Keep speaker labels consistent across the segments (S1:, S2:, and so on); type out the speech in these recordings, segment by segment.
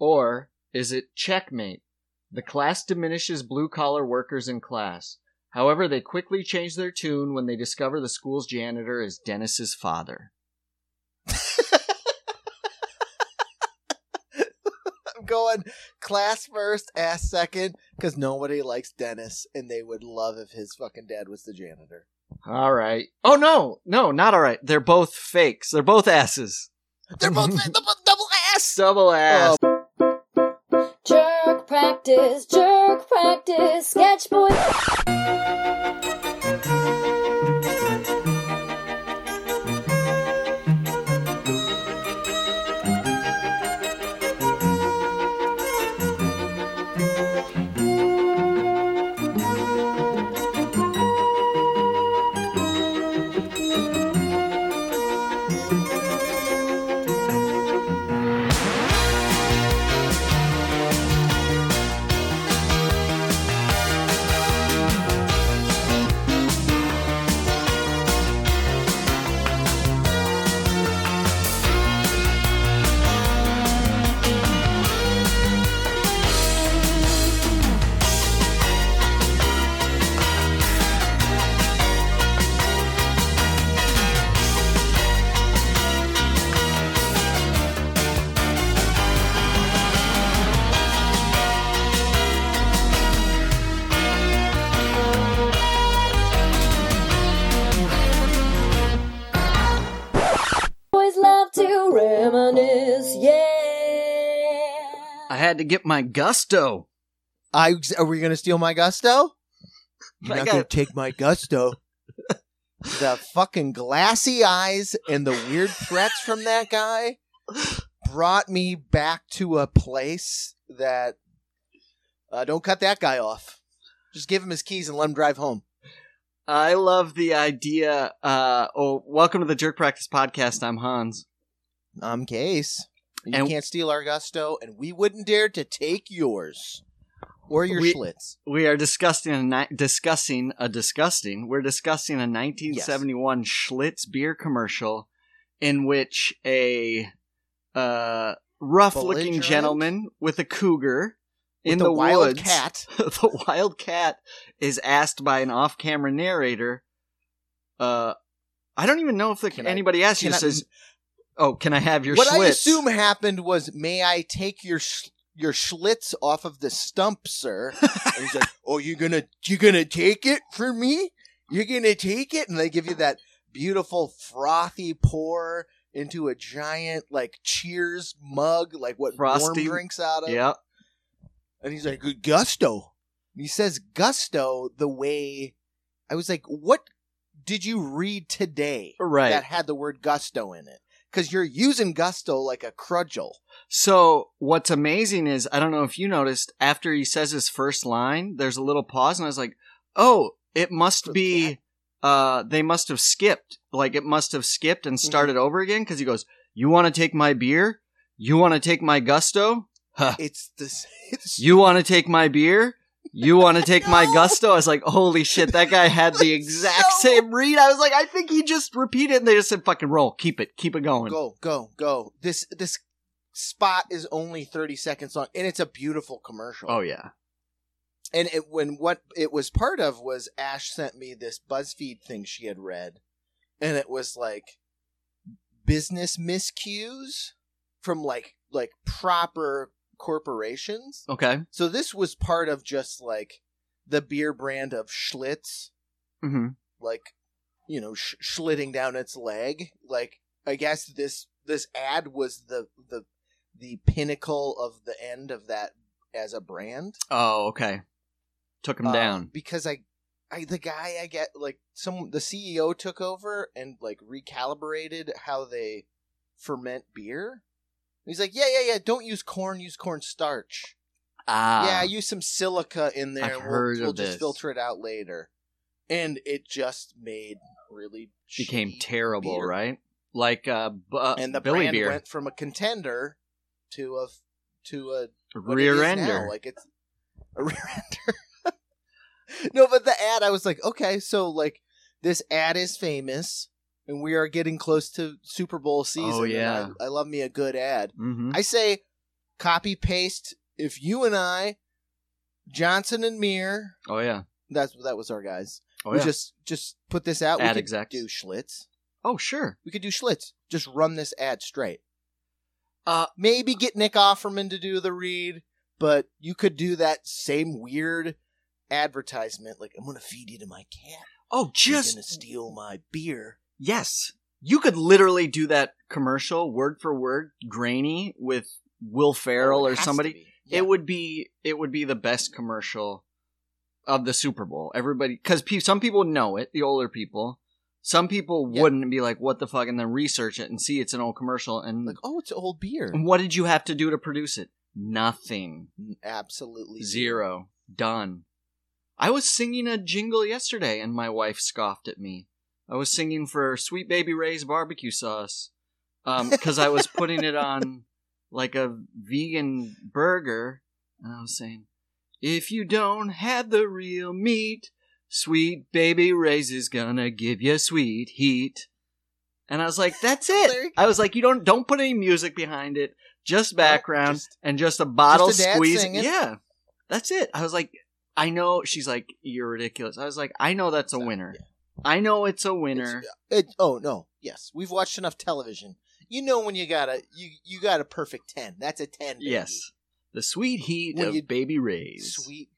S1: Or is it checkmate? The class diminishes blue collar workers in class. However, they quickly change their tune when they discover the school's janitor is Dennis's father.
S2: I'm going class first, ass second, because nobody likes Dennis, and they would love if his fucking dad was the janitor.
S1: All right. Oh no, no, not all right. They're both fakes. They're both asses.
S2: They're both double, double ass.
S1: Double ass.
S3: Jerk practice, jerk practice, sketch boy.
S1: Get my gusto.
S2: I are we gonna steal my gusto? You're
S1: I
S2: not
S1: got-
S2: gonna take my gusto. the fucking glassy eyes and the weird threats from that guy brought me back to a place that uh, don't cut that guy off. Just give him his keys and let him drive home.
S1: I love the idea. Uh, oh, welcome to the Jerk Practice Podcast. I'm Hans.
S2: I'm Case. You
S1: And-
S2: can't steal our gusto, and we wouldn't dare to take yours or your
S1: We-
S2: Schlitz.
S1: We are discussing a discussing a disgusting. We're discussing a 1971 Schlitz beer commercial in which a uh, rough-looking gentleman with a cougar in
S2: With
S1: the
S2: a wild
S1: woods,
S2: cat.
S1: the wild cat is asked by an off-camera narrator. Uh, I don't even know if the,
S2: Can I-
S1: anybody asks you
S2: I-
S1: says, "Oh, can I have your
S2: what I assume happened was, may I take your sh- your Schlitz off of the stump, sir? and he's like, oh, you're gonna you're gonna take it for me? You're gonna take it? And they give you that beautiful frothy pour into a giant like Cheers mug, like what
S1: Frosty-
S2: warm drinks out of.
S1: Yep.
S2: And he's like, gusto. He says gusto the way I was like, what did you read today
S1: Right.
S2: that had the word gusto in it? Because you're using gusto like a crudgel.
S1: So what's amazing is I don't know if you noticed after he says his first line, there's a little pause, and I was like, "Oh, it must be, uh, they must have skipped. Like it must have skipped and started over again." Because he goes, "You want to take my beer? You want to take my gusto? Huh.
S2: It's this. It's,
S1: You want to take my beer? You want to take my gusto?" I was like, "Holy shit!" That guy had the exact
S2: So-
S1: same read. I was like, "I think he just repeated," it and they just said, "Fucking roll, keep it, keep it going."
S2: go go go. This this spot is only thirty seconds long, and it's a beautiful commercial.
S1: Oh yeah.
S2: And it, when what it was part of was Ash sent me this BuzzFeed thing she had read, and it was like business miscues from like like proper corporations.
S1: Okay.
S2: So this was part of just like the beer brand of Schlitz,
S1: Mm-hmm.
S2: like you know sh- schlitting down its leg. Like I guess this this ad was the the the pinnacle of the end of that as a brand.
S1: Oh, okay. Took him
S2: Um,
S1: down.
S2: because I, I the guy I get like some the CEO took over and like recalibrated how they ferment beer. He's like, yeah, yeah, yeah. Don't use corn. Use corn starch.
S1: Ah.
S2: yeah, use some silica in there.
S1: I've heard
S2: we'll, we'll
S1: of
S2: just
S1: this.
S2: filter it out later. And it just made really
S1: became terrible,
S2: beer.
S1: right? Like uh, bu- uh
S2: And the
S1: Billy
S2: brand
S1: beer,
S2: went from a contender to a to a
S1: rear ender.
S2: now. Like it's a rear ender. no, but the ad, I was like, okay, so like this ad is famous, and we are getting close to Super Bowl season.
S1: Oh,
S2: and
S1: yeah.
S2: I, I love me a good ad.
S1: hmm
S2: I say copy paste. If you and I, Johnson and Mir,
S1: Oh yeah.
S2: that's that was our guys.
S1: Oh
S2: we
S1: yeah.
S2: just just put this out. we
S1: Ad
S2: could
S1: execs.
S2: do Schlitz.
S1: oh sure.
S2: We could do Schlitz. Just run this ad straight.
S1: Uh,
S2: Maybe get Nick Offerman to do the read, but you could do that same weird advertisement. Like I'm gonna feed you to my cat.
S1: oh, just
S2: gonna steal my beer.
S1: Yes. You could literally do that commercial word for word, grainy with Will Ferrell
S2: Oh,
S1: or somebody.
S2: Yeah.
S1: It would be it would be the best commercial of the Super Bowl. Everybody, because pe- some people know it, the older people. Some people
S2: Yeah.
S1: wouldn't be like, "What the fuck," and then research it and see it's an old commercial. And
S2: like, oh, it's old beer.
S1: and what did you have to do to produce it? Nothing.
S2: Absolutely
S1: Zero. Done. I was singing a jingle yesterday and my wife scoffed at me. I was singing for Sweet Baby Ray's barbecue sauce. Um, cause I was putting it on like a vegan burger and I was saying, if you don't have the real meat, Sweet Baby Ray's is gonna give you sweet heat. And I was like, that's it. I was like, you don't, don't put any music behind it. Just background
S2: just-
S1: and just a bottle
S2: Just a
S1: squeeze.
S2: singing.
S1: Yeah, that's it. I was like, I know. She's like, you're ridiculous. I was like, I know that's a winner.
S2: yeah.
S1: I know it's a winner.
S2: It's- It, oh no, yes, we've watched enough television. You know when you got a you you got a perfect ten. That's a ten. Baby.
S1: yes, the sweet heat
S2: When
S1: of
S2: you-
S1: Baby Ray's.
S2: sweet.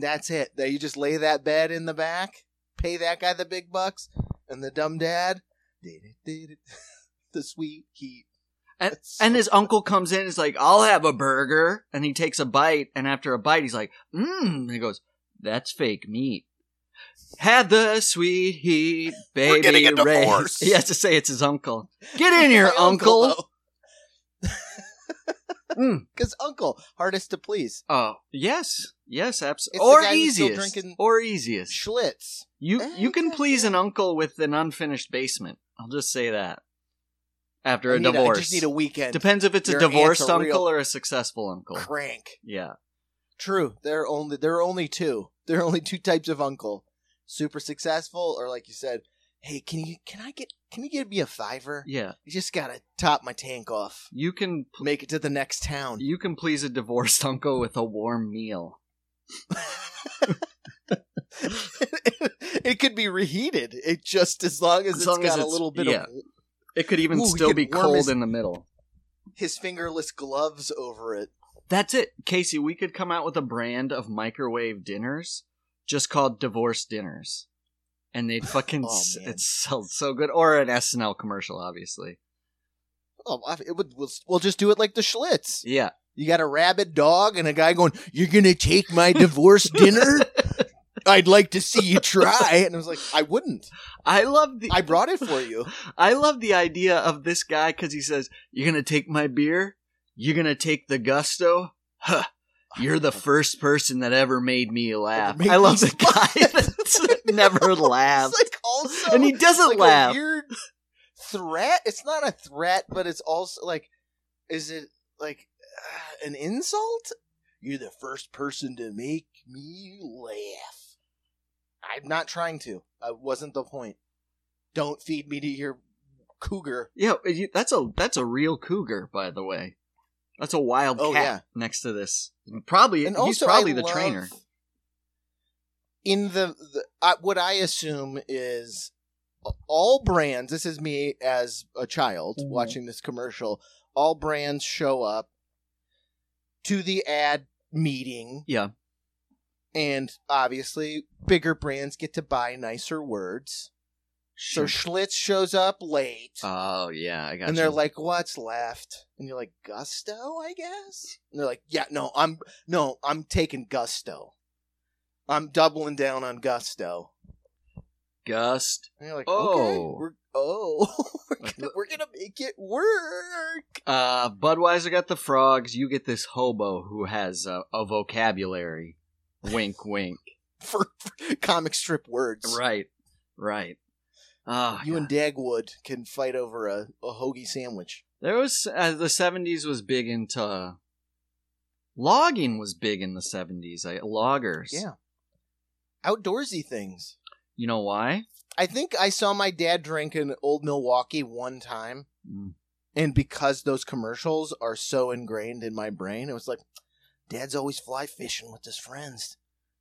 S2: That's it. That you just lay that bed in the back, pay that guy the big bucks, and the dumb dad. did it, did it. The sweet heat.
S1: And,
S2: so
S1: and his uncle comes in. Is like, I'll have a burger, and he takes a bite. And after a bite, he's like, mmm. And he goes, that's fake meat. Had the sweet heat, baby
S2: getting a divorce.
S1: He has to say it's his uncle. Get in here, uncle. Mm.
S2: Because uncle hardest to please.
S1: Oh yes, yes, absolutely. Or
S2: guy who's still
S1: easiest, or easiest.
S2: Schlitz.
S1: You
S2: Eh,
S1: you can
S2: yeah,
S1: please an uncle with an unfinished basement. I'll just say that. After
S2: I
S1: a
S2: need
S1: divorce,
S2: I just need a weekend.
S1: depends if it's a
S2: Your aunt's
S1: divorced
S2: a
S1: uncle
S2: real
S1: or a successful uncle.
S2: crank.
S1: Yeah,
S2: True. There are only there are only two. There are only two types of uncle. Super successful, or like you said, hey, can you can I get can you give me a fiver?
S1: yeah.
S2: You just gotta top my tank off.
S1: You can
S2: Make it to the next town.
S1: you can please a divorced uncle with a warm meal.
S2: it could be reheated. It just as long as
S1: As
S2: it's
S1: long as
S2: got a little bit
S1: yeah.
S2: of
S1: It could even
S2: Ooh,
S1: still be cold
S2: his-
S1: in the middle.
S2: his fingerless gloves over it.
S1: That's it, Casey. We could come out with a brand of microwave dinners just called divorce dinners, and they'd fucking
S2: Oh,
S1: s-
S2: man.
S1: it's so so good. Or an SNL commercial, obviously.
S2: Oh, it would. We'll, we'll just do it like the Schlitz.
S1: Yeah,
S2: You got a rabid dog and a guy going, "You're gonna take my divorce dinner." I'd like to see you try. And I was like, I wouldn't.
S1: I love the
S2: I brought it for you.
S1: I love the idea of this guy because he says, "You're gonna take my beer. You're gonna take the gusto." Huh. You're the first person that ever made me laugh.
S2: made
S1: I love the guy that never laughs,
S2: It's like also,
S1: and he doesn't
S2: like
S1: laugh.
S2: A weird threat. It's not a threat, but it's also like, is it like uh, an insult? You're the first person to make me laugh. I'm not trying to. I wasn't the point. Don't feed me to your cougar.
S1: Yeah, that's a that's a real cougar, by the way. That's a wild
S2: Oh,
S1: cat
S2: yeah.
S1: next to this. Probably
S2: And
S1: he's probably
S2: I
S1: the trainer.
S2: In the, the uh, what I assume is all brands. This is me as a child
S1: Mhm.
S2: watching this commercial. All brands show up to the ad meeting,
S1: Yeah.
S2: and obviously, bigger brands get to buy nicer words. So Schlitz shows up late.
S1: oh yeah, I got
S2: and they're like, "What's left?" And you're like, "Gusto, I guess." And they're like, "Yeah, no, I'm no, I'm taking Gusto. I'm doubling down on Gusto."
S1: Gust.
S2: And you're like,
S1: Oh.
S2: "Okay, we're oh, we're gonna, we're gonna make it work."
S1: Uh, Budweiser got the frogs. You get this hobo who has a, a vocabulary. Wink, wink.
S2: For, for comic strip words,
S1: Right, right. Oh,
S2: you and Dagwood can fight over a, a hoagie sandwich.
S1: there was uh, the '70s was big into logging. Was big in the '70s. I, loggers.
S2: Yeah, outdoorsy things.
S1: You know why?
S2: I think I saw my dad drink in Old Milwaukee one time.
S1: Mm.
S2: And because those commercials are so ingrained in my brain, it was like, Dad's always fly fishing with his friends,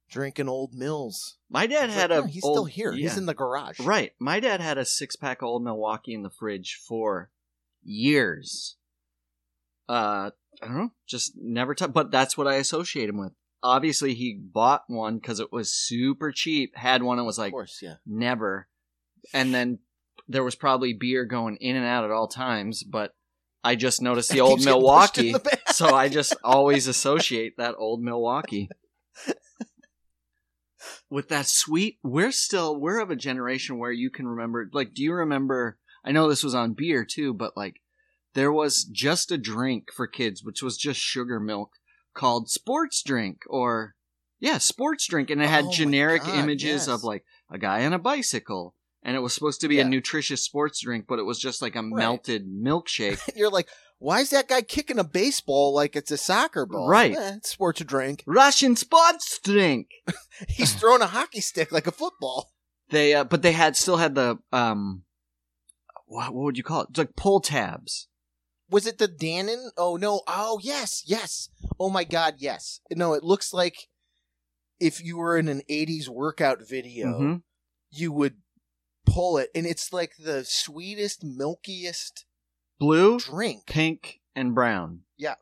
S2: drinking old mills.
S1: My dad
S2: It's
S1: had
S2: like,
S1: a.
S2: "No, he's
S1: old-
S2: still here.
S1: yeah.
S2: He's in the garage.
S1: Right. My dad had a six pack old Milwaukee in the fridge for years. Uh, I don't know, just never touched. But that's what I associate him with. Obviously, he bought one because it was super cheap. Had one and was
S2: Of
S1: like,
S2: course, yeah.
S1: never. And then there was probably beer going in and out at all times. But I just noticed the old
S2: keeps getting pushed in
S1: Milwaukee,
S2: the
S1: so I just always associate that old Milwaukee with that sweet. We're still we're of a generation where you can remember. Like, do you remember? I know this was on beer too, but like there was just a drink for kids, which was just sugar milk called sports drink or yeah, sports drink, and it had
S2: Oh
S1: generic
S2: God,
S1: images
S2: yes.
S1: of like a guy on a bicycle. And it was supposed to be
S2: Yeah.
S1: a nutritious sports drink, but it was just like a melted milkshake.
S2: You're like, why is that guy kicking a baseball like it's a soccer ball?
S1: Right.
S2: Eh, sports drink.
S1: Russian sports drink.
S2: He's throwing a hockey stick like a football.
S1: They, uh, but they had still had the um, what, what would you call it? It's like pull tabs.
S2: Was it the Dannon? Oh no! Oh yes, yes. Oh my God, yes. No, it looks like if you were in an '80s workout video,
S1: Mhm.
S2: you would pull it, and it's like the sweetest, milkiest
S1: Blue,
S2: drink.
S1: pink, and brown.
S2: Yeah,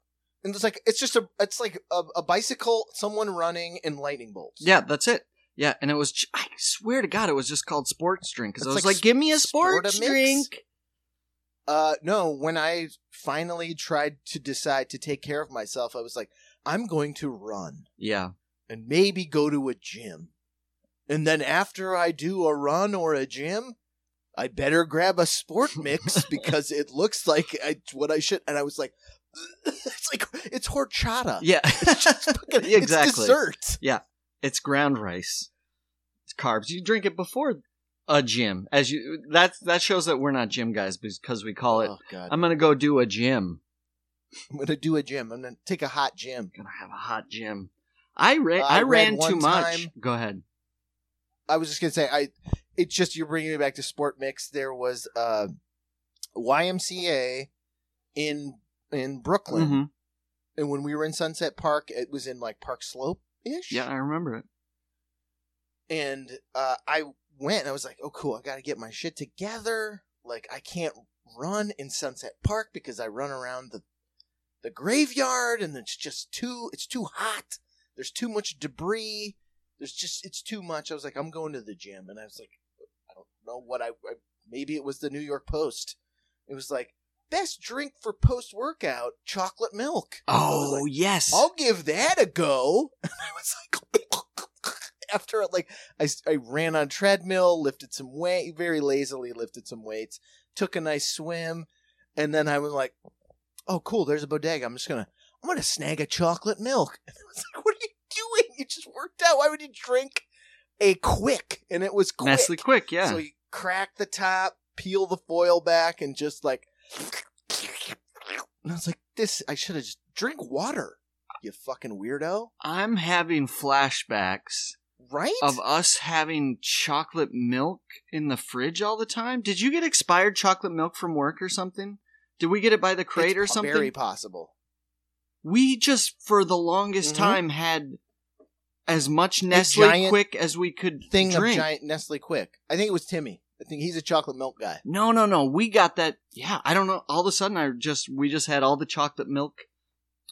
S2: and it's like it's just a it's like a, a bicycle, someone running, and lightning bolts.
S1: Yeah, that's it. Yeah, and it was. I swear to God, it was just called sports drink because I was
S2: like
S1: like, "Give me a
S2: Sportamix?
S1: sports drink."
S2: Uh, no. When I finally tried to decide to take care of myself, I was like, I'm going to run.
S1: Yeah,
S2: and maybe go to a gym. And then after I do a run or a gym, I better grab a sport mix because it looks like I, what I should. And I was like, it's like it's horchata.
S1: yeah,
S2: It's just fucking,
S1: exactly.
S2: It's dessert.
S1: Yeah, it's ground rice. It's carbs. You drink it before a gym, as you that that shows that we're not gym guys because we call it.
S2: Oh god,
S1: I'm gonna go do a gym.
S2: I'm gonna do a gym. I'm gonna take a hot gym.
S1: Gonna have a hot gym. I ran.
S2: I
S1: I,
S2: read
S1: ran too much.
S2: time-
S1: Go ahead.
S2: I was just gonna say, I. It's just you're bringing me back to sport mix. There was uh, YMCA in in Brooklyn.
S1: hmm
S2: and when we were in Sunset Park, it was in like Park Slope ish.
S1: Yeah, I remember it.
S2: And uh, I went. and I was like, "Oh, cool! I got to get my shit together. Like, I can't run in Sunset Park because I run around the the graveyard, and it's just too. It's too hot. There's too much debris. There's just it's too much. I was like, I'm going to the gym, and I was like, know what I, I maybe it was the New York Post. It was like best drink for post workout chocolate milk.
S1: Oh
S2: like,
S1: yes.
S2: I'll give that a go. And I was like, after like I, I ran on treadmill, lifted some weight, very lazily lifted some weights, took a nice swim, and then I was like, oh cool, there's a bodega. I'm just gonna I'm gonna snag a chocolate milk. And I was like, what are you doing? You just worked out. Why would you drink a quick? And it was quick.
S1: Nestle Quik. Yeah.
S2: So you crack the top, peel the foil back, and just like. And I was like, this, I should have just drink water, you fucking weirdo.
S1: I'm having flashbacks
S2: Right?
S1: of us having chocolate milk in the fridge all the time. Did you get expired chocolate milk from work or something? Did we get it by the crate
S2: It's
S1: or something?
S2: Very possible.
S1: we just for the longest
S2: Mhm.
S1: time had as much Nestle Quik as we could
S2: Thing
S1: drink.
S2: of giant Nestle Quik. I think it was Timmy. I think he's a chocolate milk guy.
S1: No, no, no. We got that. Yeah, I don't know. All of a sudden, I just we just had all the chocolate milk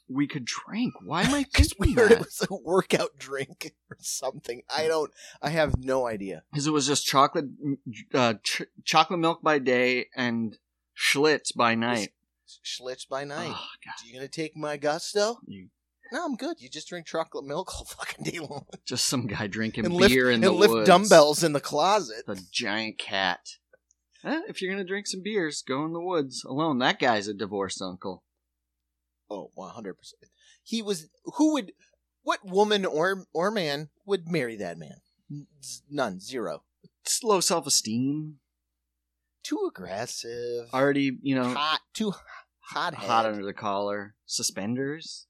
S1: we could drink. Why am I
S2: Because
S1: thinking
S2: we heard it was a workout drink or something. I don't, I have no idea.
S1: Because it was just chocolate, uh, ch- chocolate milk by day and Schlitz by night.
S2: Schlitz by night.
S1: Oh, God,
S2: you gonna take my gusto?
S1: you,
S2: No, I'm good. You just drink chocolate milk all fucking day long.
S1: just some guy drinking
S2: and
S1: beer
S2: lift,
S1: in the
S2: and lift
S1: woods.
S2: dumbbells in the closet.
S1: The giant cat. Eh, if you're gonna drink some beers, go in the woods alone. That guy's a divorced uncle.
S2: Oh, 100%. He was, who would, what woman or, or man would marry that man? None. Zero.
S1: It's low self esteem.
S2: Too aggressive.
S1: Already, you know,
S2: hot. Too hot.
S1: hot under the collar, suspenders,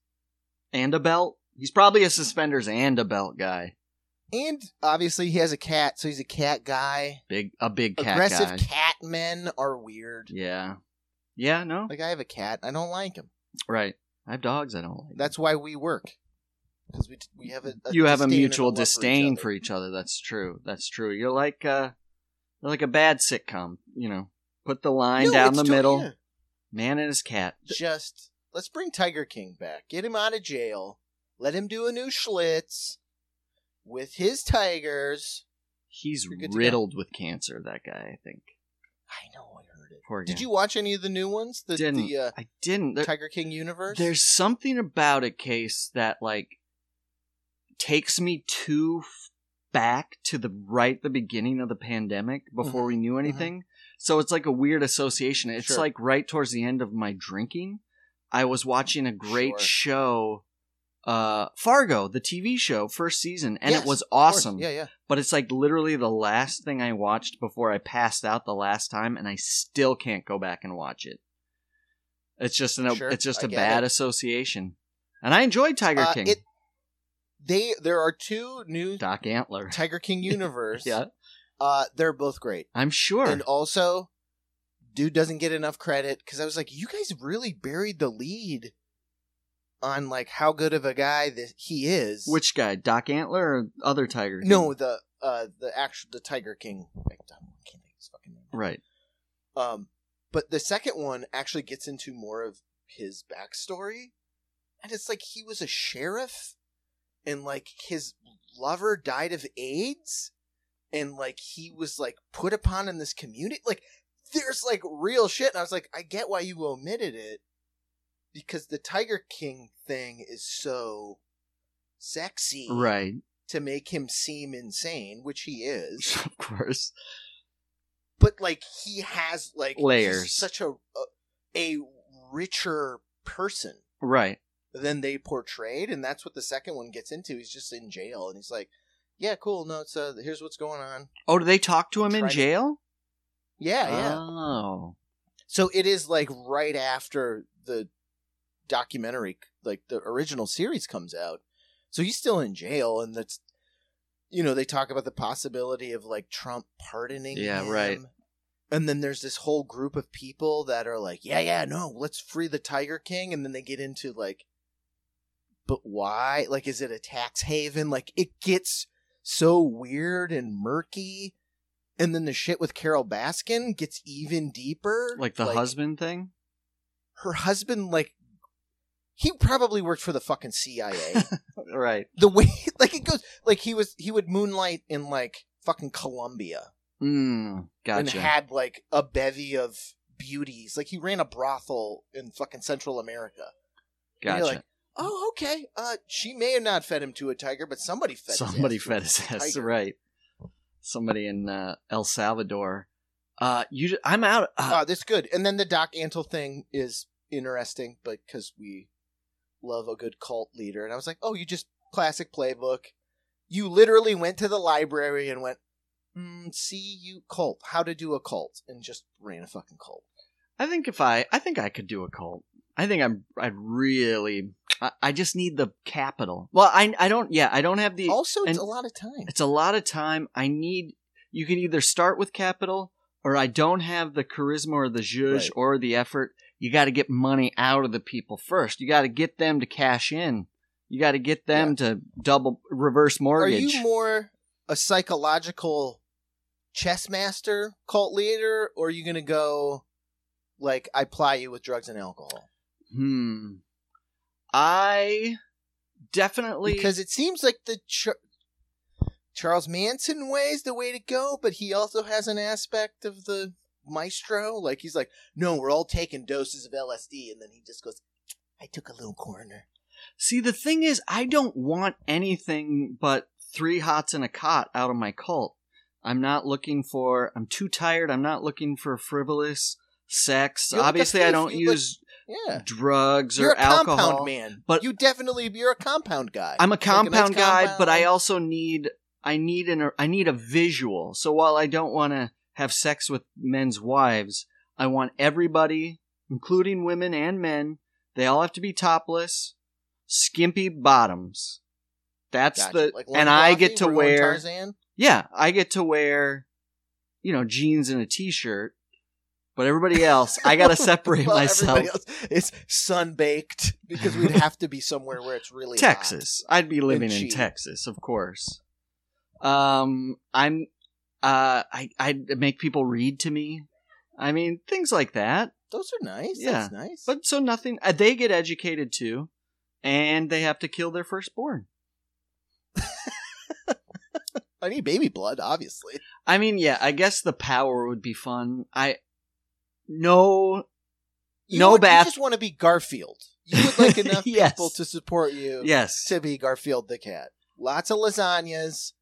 S1: and a belt. He's probably a suspenders and a belt guy.
S2: And obviously he has a cat, so he's a cat guy.
S1: Big, a big cat
S2: Aggressive
S1: guy.
S2: cat men are weird.
S1: Yeah, Yeah, no,
S2: Like I have a cat, I don't like him.
S1: right. I have dogs. I don't like.
S2: That's why we work because we we have a, a
S1: you have a
S2: disdain
S1: mutual
S2: love for each
S1: disdain for each other. That's true. That's true. You're like uh, you're like a bad sitcom. You know, put the line
S2: No,
S1: down the middle.
S2: yeah.
S1: Man and his cat.
S2: Just let's bring Tiger King back. Get him out of jail. Let him do a new Schlitz with his tigers.
S1: He's
S2: You're good to go.
S1: riddled with cancer. That guy. I think.
S2: I know, I heard it.
S1: Poor
S2: Did
S1: guy.
S2: you watch any of the new ones? The,
S1: Didn't.
S2: the uh,
S1: I didn't. There-
S2: Tiger King universe.
S1: There's something about a case that like takes me too back to the right the beginning of the pandemic before we knew anything. So it's like a weird association. It's
S2: Sure.
S1: like right towards the end of my drinking. I was watching a great
S2: Sure.
S1: show uh Fargo, the TV show, first season, and
S2: Yes,
S1: it was awesome.
S2: Yeah, yeah.
S1: But it's like literally the last thing I watched before I passed out the last time, and I still can't go back and watch it. It's just an
S2: Sure,
S1: it's just
S2: I
S1: a bad
S2: it.
S1: association. And I enjoyed Tiger
S2: Uh,
S1: King.
S2: it- They there are two new
S1: Doc Antle.
S2: Tiger King universe.
S1: yeah,
S2: Uh, they're both great.
S1: I'm sure.
S2: And also, dude doesn't get enough credit because I was like, you guys really buried the lead on like how good of a guy that he is.
S1: Which guy, Doc Antle or other Tiger? King?
S2: no, the uh the actual the Tiger King. I can't think of his fucking name.
S1: right.
S2: Um, but the second one actually gets into more of his backstory, and it's like he was a sheriff, and like his lover died of AIDS, and like he was like put upon in this community. Like there's like real shit, and I was like, I get why you omitted it because the Tiger King thing is so sexy,
S1: Right.
S2: To make him seem insane, which he is
S1: of course.
S2: but like he has like
S1: Layers.
S2: such a, a a richer person
S1: Right.
S2: than they portrayed and that's what the second one gets into he's just in jail and he's like yeah cool no it's uh here's what's going on
S1: Oh, do they talk to him in
S2: Try to-
S1: jail?
S2: Yeah yeah
S1: Oh.
S2: so it is like right after the documentary like the original series comes out so he's still in jail and that's you know they talk about the possibility of like trump pardoning
S1: Yeah,
S2: him.
S1: right.
S2: and then there's this whole group of people that are like yeah yeah no let's free the tiger king and then they get into like but why like is it a tax haven like it gets so weird and murky and then the shit with carole baskin gets even deeper
S1: Like the husband thing?
S2: her husband like he probably worked for the fucking CIA.
S1: Right.
S2: the way like it goes like he was he would moonlight in like fucking Colombia
S1: Mm, gotcha.
S2: and had like a bevy of beauties. Like he ran a brothel in fucking Central America.
S1: Gotcha.
S2: like, oh okay. Uh, she may have not fed him to a tiger, but somebody fed.
S1: Somebody
S2: his
S1: fed his ass. Right. Somebody in uh, El Salvador. Uh, you. I'm out. Uh,
S2: Uh, that's good. And then the Doc Antle thing is interesting, but because we love a good cult leader, and I was like, oh, you just classic playbook. You literally went to the library and went, mm, see you cult, how to do a cult, and just ran a fucking cult.
S1: I think if I, I think I could do a cult. I think I'm. I'd really. I, I just need the capital. Well, I. I don't. Yeah, I don't have the.
S2: Also, it's
S1: and-
S2: a lot of time.
S1: It's a lot of time. I need. You can either start with capital, or I don't have the charisma or the zhuzh
S2: Right.
S1: or the effort. You got to get money out of the people first. You got to get them to cash in. You got to get them to double reverse mortgage.
S2: Are you more a psychological chess master cult leader, or are you going to go like I ply you with drugs and alcohol?
S1: Hmm. I definitely
S2: because it seems like the Char- Charles Manson way is the way to go, but he also has an aspect of the maestro. Like he's like, no, we're all taking doses of LSD, and then he just goes, I took a little corner.
S1: See, the thing is, I don't want anything but three hots and a cot out of my cult. I'm not looking for. I'm too tired. I'm not looking for frivolous sex.
S2: You're like
S1: Obviously, I don't
S2: like-
S1: use
S2: Yeah,
S1: drugs
S2: you're
S1: or
S2: a compound
S1: alcohol.
S2: man,
S1: but-
S2: you definitely you're a compound guy.
S1: I'm a
S2: Like nice
S1: compound guy, but I also need. I need an. I need a visual. So while I don't want to have sex with men's wives, I want everybody, including women and men. They all have to be topless, skimpy bottoms. That's
S2: Gotcha.
S1: the
S2: Like
S1: and I get to wear
S2: Tarzan.
S1: yeah, I get to wear you know jeans and a t-shirt But everybody else, I gotta separate
S2: Well,
S1: myself.
S2: else is sun baked because we'd have to be somewhere where it's really hot.
S1: Texas. I'd be living in. Texas, of course. Um, I'm. Uh, I I'd make people read to me. I mean, things like that.
S2: Those are nice.
S1: Yeah.
S2: That's nice.
S1: But so nothing. Uh, they get educated too, and they have to kill their firstborn.
S2: I need baby blood, obviously.
S1: I mean, yeah. I guess the power would be fun. I no
S2: You
S1: No
S2: would-
S1: bath-
S2: You just want to be Garfield. You would like enough
S1: Yes.
S2: people to support you
S1: yes.
S2: to be Garfield the cat. Lots of lasagnas.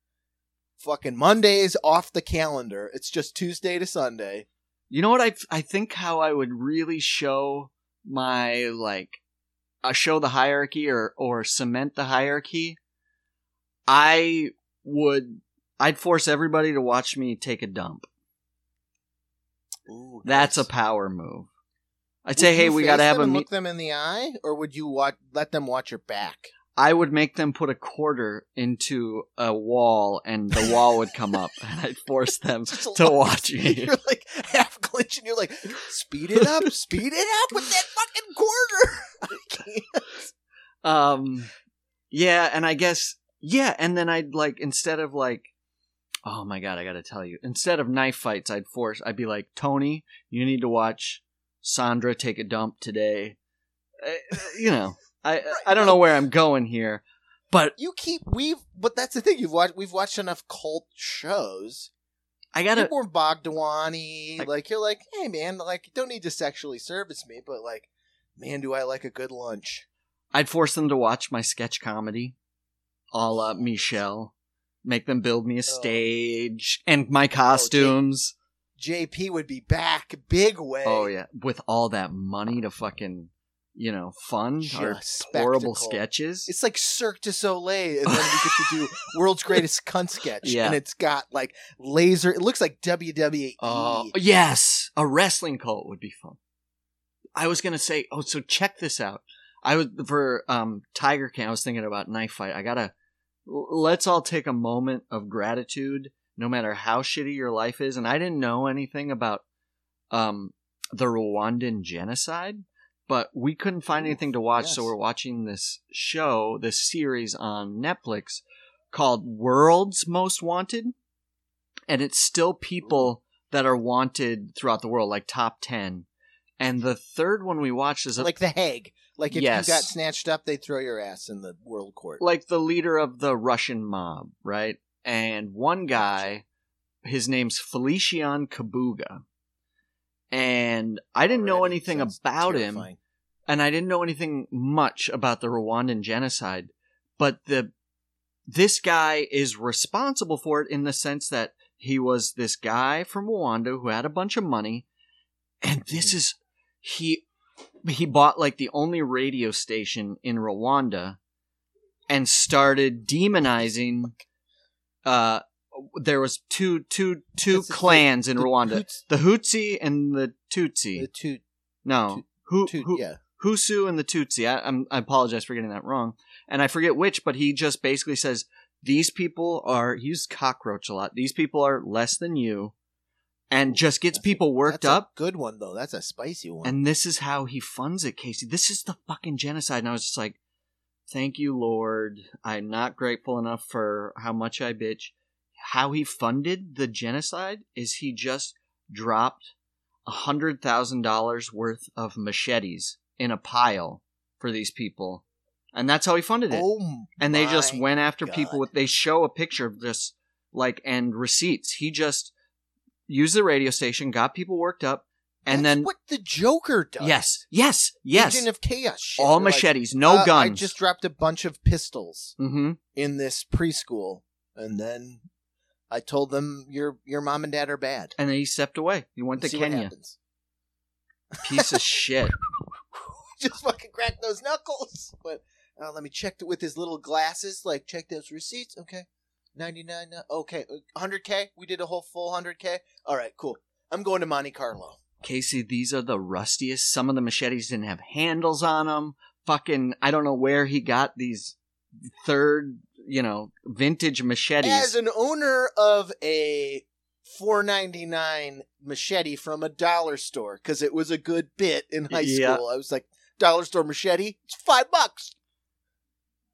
S2: Fucking Mondays off the calendar. It's just Tuesday to Sunday.
S1: You know what I I think how I would really show my like uh, show the hierarchy or or cement the hierarchy. I would I'd force everybody to watch me take a dump.
S2: Ooh,
S1: That's a power move. I'd
S2: Would
S1: say, hey, we got to have
S2: them
S1: a meet.
S2: look them in the eye, or would you watch, let them watch your back?
S1: I would make them put a quarter into a wall, and the wall would come up, and I'd force them to watch me.
S2: You're like half clenching. You're like, speed it up, speed it up with that fucking quarter. I can't.
S1: Um, yeah, and I guess yeah, and then I'd like instead of like, oh my god, I gotta tell you, instead of knife fights, I'd force, I'd be like, Tony, you need to watch Sandra take a dump today. Uh, you know, I I don't know where I'm going here, but
S2: You keep we've, but that's the thing. You've watched. We've watched enough cult shows.
S1: I
S2: You're
S1: gotta.
S2: more Bogdawani.
S1: Like-
S2: Like you're like, hey man, like don't need to sexually service me, but like, man, do I like a good lunch?
S1: I'd force them to watch my sketch comedy, a la Michelle. Make them build me a stage and my costumes.
S2: JP would be back big way.
S1: Oh yeah, with all that money to fucking, you know, fund our
S2: Just
S1: horrible
S2: spectacle.
S1: sketches.
S2: It's like Cirque du Soleil, and then we get to do World's Greatest Cunt Sketch,
S1: Yeah.
S2: and it's got like laser. It looks like WWE.
S1: Oh yes, a wrestling cult would be fun. I was gonna say, oh, so check this out. I was for um Tiger King. I was thinking about knife fight. I gotta let's all take a moment of gratitude, no matter how shitty your life is. And I didn't know anything about um the Rwandan genocide, but we couldn't find anything to watch, so we're watching this show, this series on Netflix called World's Most Wanted, and it's still people that are wanted throughout the world, like top ten. And the third one we watched is a,
S2: like the Hague. Like if
S1: Yes.
S2: you got snatched up, they'd throw your ass in the world court.
S1: like the leader of the Russian mob, right? And one guy, his name's Félicien Kabuga. And I didn't know anything about him, and I didn't know anything much about the Rwandan genocide, but the this guy is responsible for it in the sense that he was this guy from Rwanda who had a bunch of money, and this mm-hmm. is he he bought like the only radio station in Rwanda and started demonizing uh there was two two two
S2: This is
S1: clans in
S2: the
S1: Rwanda.
S2: Hoots-
S1: the Hutsi and the Tutsi.
S2: The
S1: no.
S2: Tut-
S1: Hu-
S2: two,
S1: Hu-
S2: yeah.
S1: Husu and the Tutsi. I, I'm, I apologize for getting that wrong. And I forget which, but he just basically says, these people are, he used cockroach a lot. These people are less than you. And just gets
S2: That's
S1: people worked
S2: That's a
S1: up.
S2: good one though. That's a spicy one.
S1: And this is how he funds it, Casey. This is the fucking genocide. And I was just like, thank you, Lord. I'm not grateful enough for how much I bitch. How he funded the genocide is he just dropped a hundred thousand dollars worth of machetes in a pile for these people. And that's how he funded it.
S2: oh,
S1: and they just went after
S2: God.
S1: people with they show a picture of this like and receipts. He just used the radio station, got people worked up, and
S2: That's
S1: then
S2: what the Joker does.
S1: Yes, yes, yes.
S2: Agent of Chaos. Shit.
S1: All
S2: like,
S1: machetes, no
S2: uh,
S1: guns.
S2: I just dropped a bunch of pistols
S1: hmm
S2: in this preschool, and then I told them your your mom and dad are bad.
S1: And then he stepped away. He went to
S2: See
S1: Kenya. Piece of shit.
S2: just fucking cracked those knuckles. But uh, let me check it with his little glasses. Like check those receipts. Okay, ninety nine. Okay, uh, hundred k. We did a whole full hundred k. All right, cool. I'm going to Monte Carlo.
S1: Casey, these are the rustiest. Some of the machetes didn't have handles on them. Fucking, I don't know where he got these third, you know, vintage machetes.
S2: As an owner of a four ninety nine machete from a dollar store because it was a good bit in high
S1: Yeah.
S2: school. I was like, dollar store machete, it's five bucks.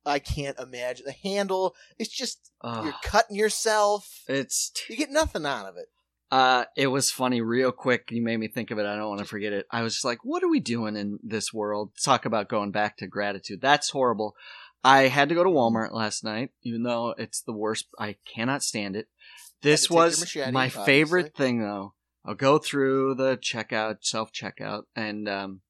S2: I can't imagine the handle. It's just you're cutting yourself.
S1: it's
S2: You get nothing out of it.
S1: Uh, it was funny, real quick. You made me think of it. I don't want to forget it. I was just like, what are we doing in this world? Talk about going back to gratitude. That's horrible. I had to go to Walmart last night, even though it's the worst. I cannot stand it. This
S2: to take your
S1: was
S2: machete,
S1: my
S2: obviously.
S1: favorite thing, though. I'll go through the checkout, self checkout, and um,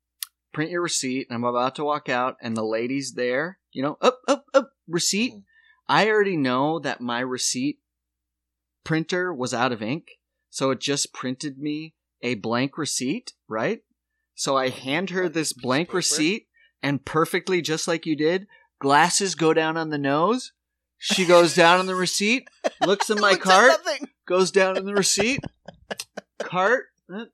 S1: print your receipt. And I'm about to walk out, and the lady's there. You know, up, up, up, receipt.
S2: Mhm.
S1: I already know that my receipt printer was out of ink, so it just printed me a blank receipt, right? So I hand her this blank receipt, and perfectly just like you did, glasses go down on the nose. She goes down on the receipt, looks in my cart, goes down in the receipt, cart, uh,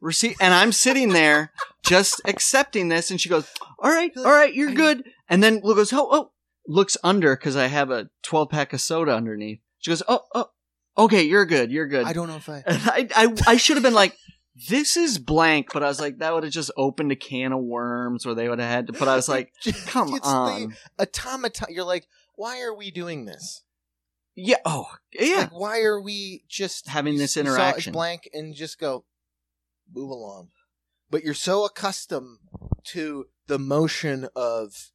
S1: receipt, and I'm sitting there just accepting this, and she goes, "All right, all right, you're good." And then goes, "Oh, oh," looks under because I have a 12 pack of soda underneath. She goes, "Oh, oh, okay, you're good, you're good."
S2: I don't know if I.
S1: And I, I, I should have been like, "This is blank," but I was like, that would have just opened a can of worms, or they would have had to. But I was like, "Come
S2: It's
S1: on,
S2: The automaton. You're like, why are we doing this?
S1: yeah, oh, yeah."
S2: Like, why are we just
S1: Having this
S2: s- you saw it as
S1: interaction.
S2: blank and just go move along? But you're so accustomed to the motion of,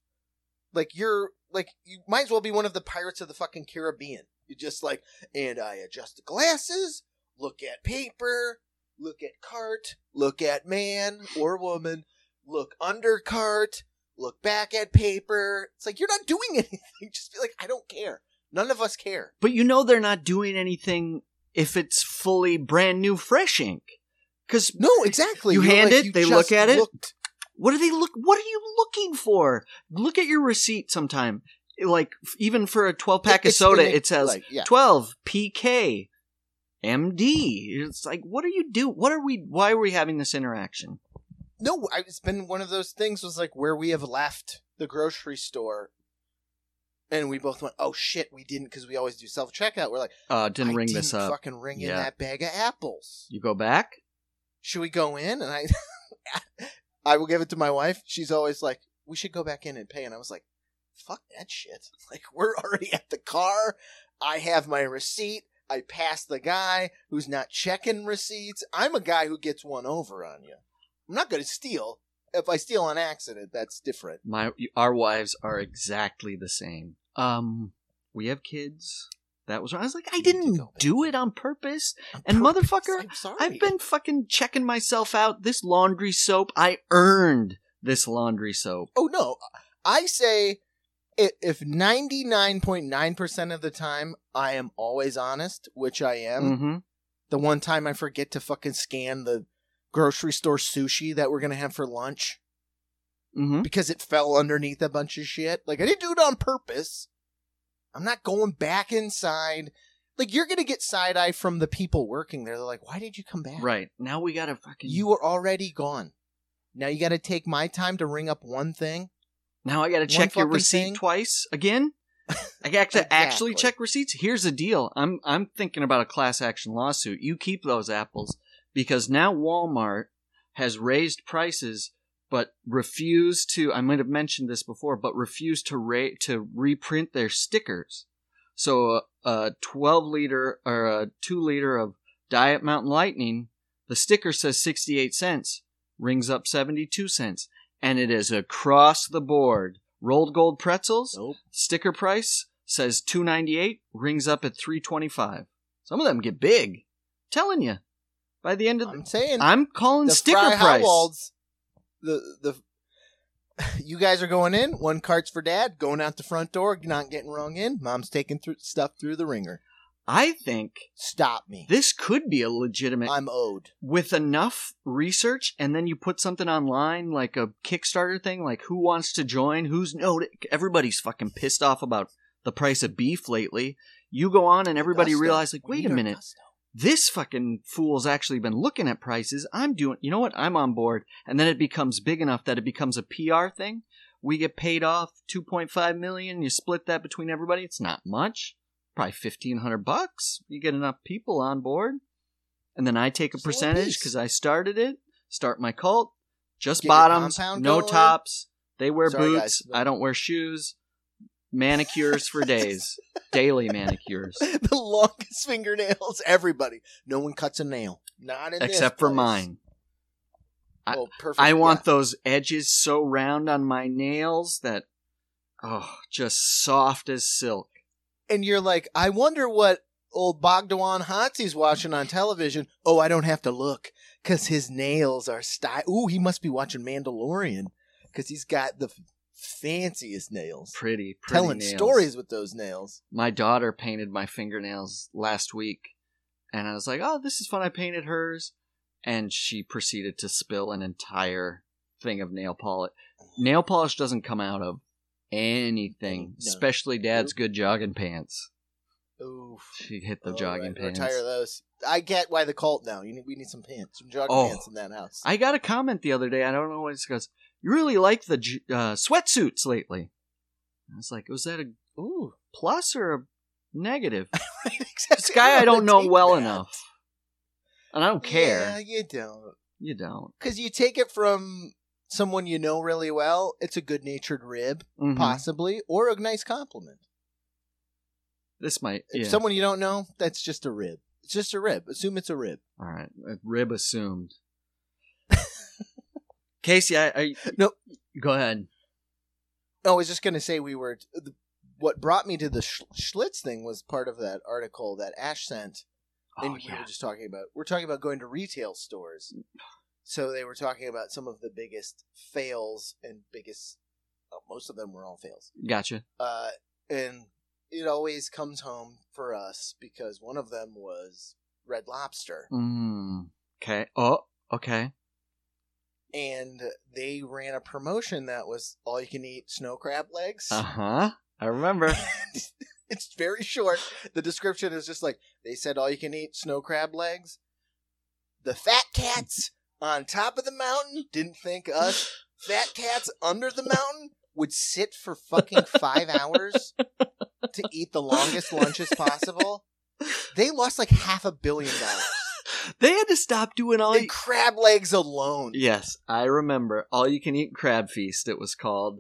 S2: like you're like you might as well be one of the pirates of the fucking Caribbean. You just like, and I adjust the glasses, look at paper, look at cart, look at man or woman, look under cart, look back at paper. It's like you're not doing anything. Just be like, I don't care. None of us care.
S1: But you know they're not doing anything if it's fully brand new fresh ink. Because
S2: No, exactly.
S1: You
S2: You're
S1: hand
S2: like,
S1: it,
S2: you
S1: they look at it.
S2: looked.
S1: what are they look? What are you looking for? Look at your receipt sometime. Like even for a twelve pack of soda,
S2: the-
S1: it says
S2: like, yeah.
S1: twelve PK MD. It's like what are you do? What are we? Why are we having this interaction?
S2: No, I, it's been one of those things. Was like where we have left the grocery store, and we both went, "Oh shit, we didn't," because we always do self checkout. We're like,
S1: Uh, didn't ring
S2: didn't
S1: this up.
S2: Fucking ring in that bag of apples.
S1: You go back.
S2: Should we go in? And I, I will give it to my wife. She's always like, "We should go back in and pay." And I was like, "Fuck that shit!" Like we're already at the car. I have my receipt. I pass the guy who's not checking receipts. I'm a guy who gets one over on you. I'm not going to steal. If I steal on accident, that's different.
S1: My our wives are exactly the same. Um, we have kids. That was I was like, I
S2: to
S1: didn't do it on purpose. And
S2: Purpose.
S1: motherfucker. I've been fucking checking myself out. This laundry soap, I earned this laundry soap.
S2: Oh no, I say if ninety nine point nine percent of the time I am always honest, which I am.
S1: Mm-hmm.
S2: The one time I forget to fucking scan the grocery store sushi that we're gonna have for lunch
S1: Mm-hmm.
S2: because it fell underneath a bunch of shit. Like I didn't do it on purpose. I'm not going back inside. Like you're gonna get side eye from the people working there. They're like, "Why did you come back?"
S1: Right now we gotta fucking.
S2: You were already gone. Now you got to take my time to ring up one thing.
S1: now I gotta check your receipt
S2: thing.
S1: twice again. I got to actually check receipts. Here's the deal. I'm I'm thinking about a class action lawsuit. You keep those apples because now Walmart has raised prices, but refuse to. I might have mentioned this before, but refuse to ra- to reprint their stickers. So a, a 12 liter or a two liter of Diet Mountain Lightning, the sticker says 68 cents, rings up 72 cents, and it is across the board. Rold Gold pretzels,
S2: Nope.
S1: sticker price says 298 rings up at 325 some of them get big telling you by the end of the,
S2: I'm saying
S1: i'm calling
S2: the
S1: sticker price
S2: Howalds, the the you guys are going in. One cart's for dad, going out the front door, not getting rung in. Mom's taking through stuff through the ringer.
S1: i think
S2: Stop me.
S1: this could be a legitimate
S2: I'm owed.
S1: with enough research and then you put something online like a kickstarter thing like who wants to join who's no everybody's fucking pissed off about the price of beef lately you go on and everybody realizes like wait a minute. This fucking fool's actually been looking at prices. I'm doing, you know what? I'm on board. And then it becomes big enough that it becomes a PR thing. We get paid off 2.5 million. You split that between everybody. It's not much, probably fifteen hundred bucks. You get enough people on board, and then I take a percentage because I started it. Start my cult. Just
S2: Get
S1: bottoms, no
S2: going.
S1: tops. They wear
S2: Sorry,
S1: boots.
S2: guys.
S1: I don't wear shoes. Manicures for days, daily manicures,
S2: the longest fingernails. Everybody. No one cuts a nail. Not in this
S1: except for
S2: place.
S1: mine. I-
S2: Oh, perfect.
S1: I want
S2: yeah.
S1: those edges so round on my nails that, oh, just soft as silk.
S2: and you're like, I wonder what old Bogdawan Hatzi's watching on television. Oh, I don't have to look because his nails are style. Ooh, he must be watching Mandalorian because he's got the fanciest nails.
S1: Pretty, pretty
S2: Telling
S1: nails.
S2: stories with those nails.
S1: My daughter painted my fingernails last week, and I was like, "Oh, this is fun." I painted hers, and she proceeded to spill an entire thing of nail polish. Nail polish doesn't come out of anything,
S2: No.
S1: especially Dad's good jogging pants.
S2: Oof.
S1: She hit the
S2: Oh,
S1: jogging
S2: right.
S1: pants.
S2: Retire those. I get why the cult now. You need, we need some pants, some jogging
S1: Oh.
S2: pants in that house.
S1: I got a comment the other day. I don't know what it goes. You really like the uh, sweatsuits lately. I was like, was that a
S2: Ooh,
S1: plus or a negative? This guy I don't know well
S2: that.
S1: enough, and I don't care.
S2: Yeah, you don't.
S1: You don't.
S2: Because you take it from someone you know really well. It's a good-natured rib,
S1: Mhm.
S2: possibly, or a nice compliment.
S1: This might.
S2: If
S1: Yeah.
S2: someone you don't know, that's just a rib. It's just a rib. Assume it's a rib.
S1: All right. Rib assumed. Casey, I, I
S2: No.
S1: Go ahead.
S2: Oh, I was just gonna say we were. What brought me to the Sch- Schlitz thing was part of that article that Ash sent, and
S1: Oh
S2: we were just talking about. We're talking about going to retail stores. So they were talking about some of the biggest fails and biggest. Oh, most of them were all fails.
S1: Gotcha.
S2: Uh, and it always comes home for us because one of them was Red Lobster,
S1: Mm. Okay. Oh. Okay.
S2: And they ran a promotion that was all you can eat snow crab legs.
S1: Uh huh. I remember.
S2: it's very short. The description is just like they said all you can eat snow crab legs. The fat cats on top of the mountain didn't think us fat cats under the mountain would sit for fucking five hours to eat the longest lunches possible. They lost like half a billion dollars
S1: they had to stop doing all.
S2: crab legs alone.
S1: yes, I remember. All you can eat crab feast. It was called,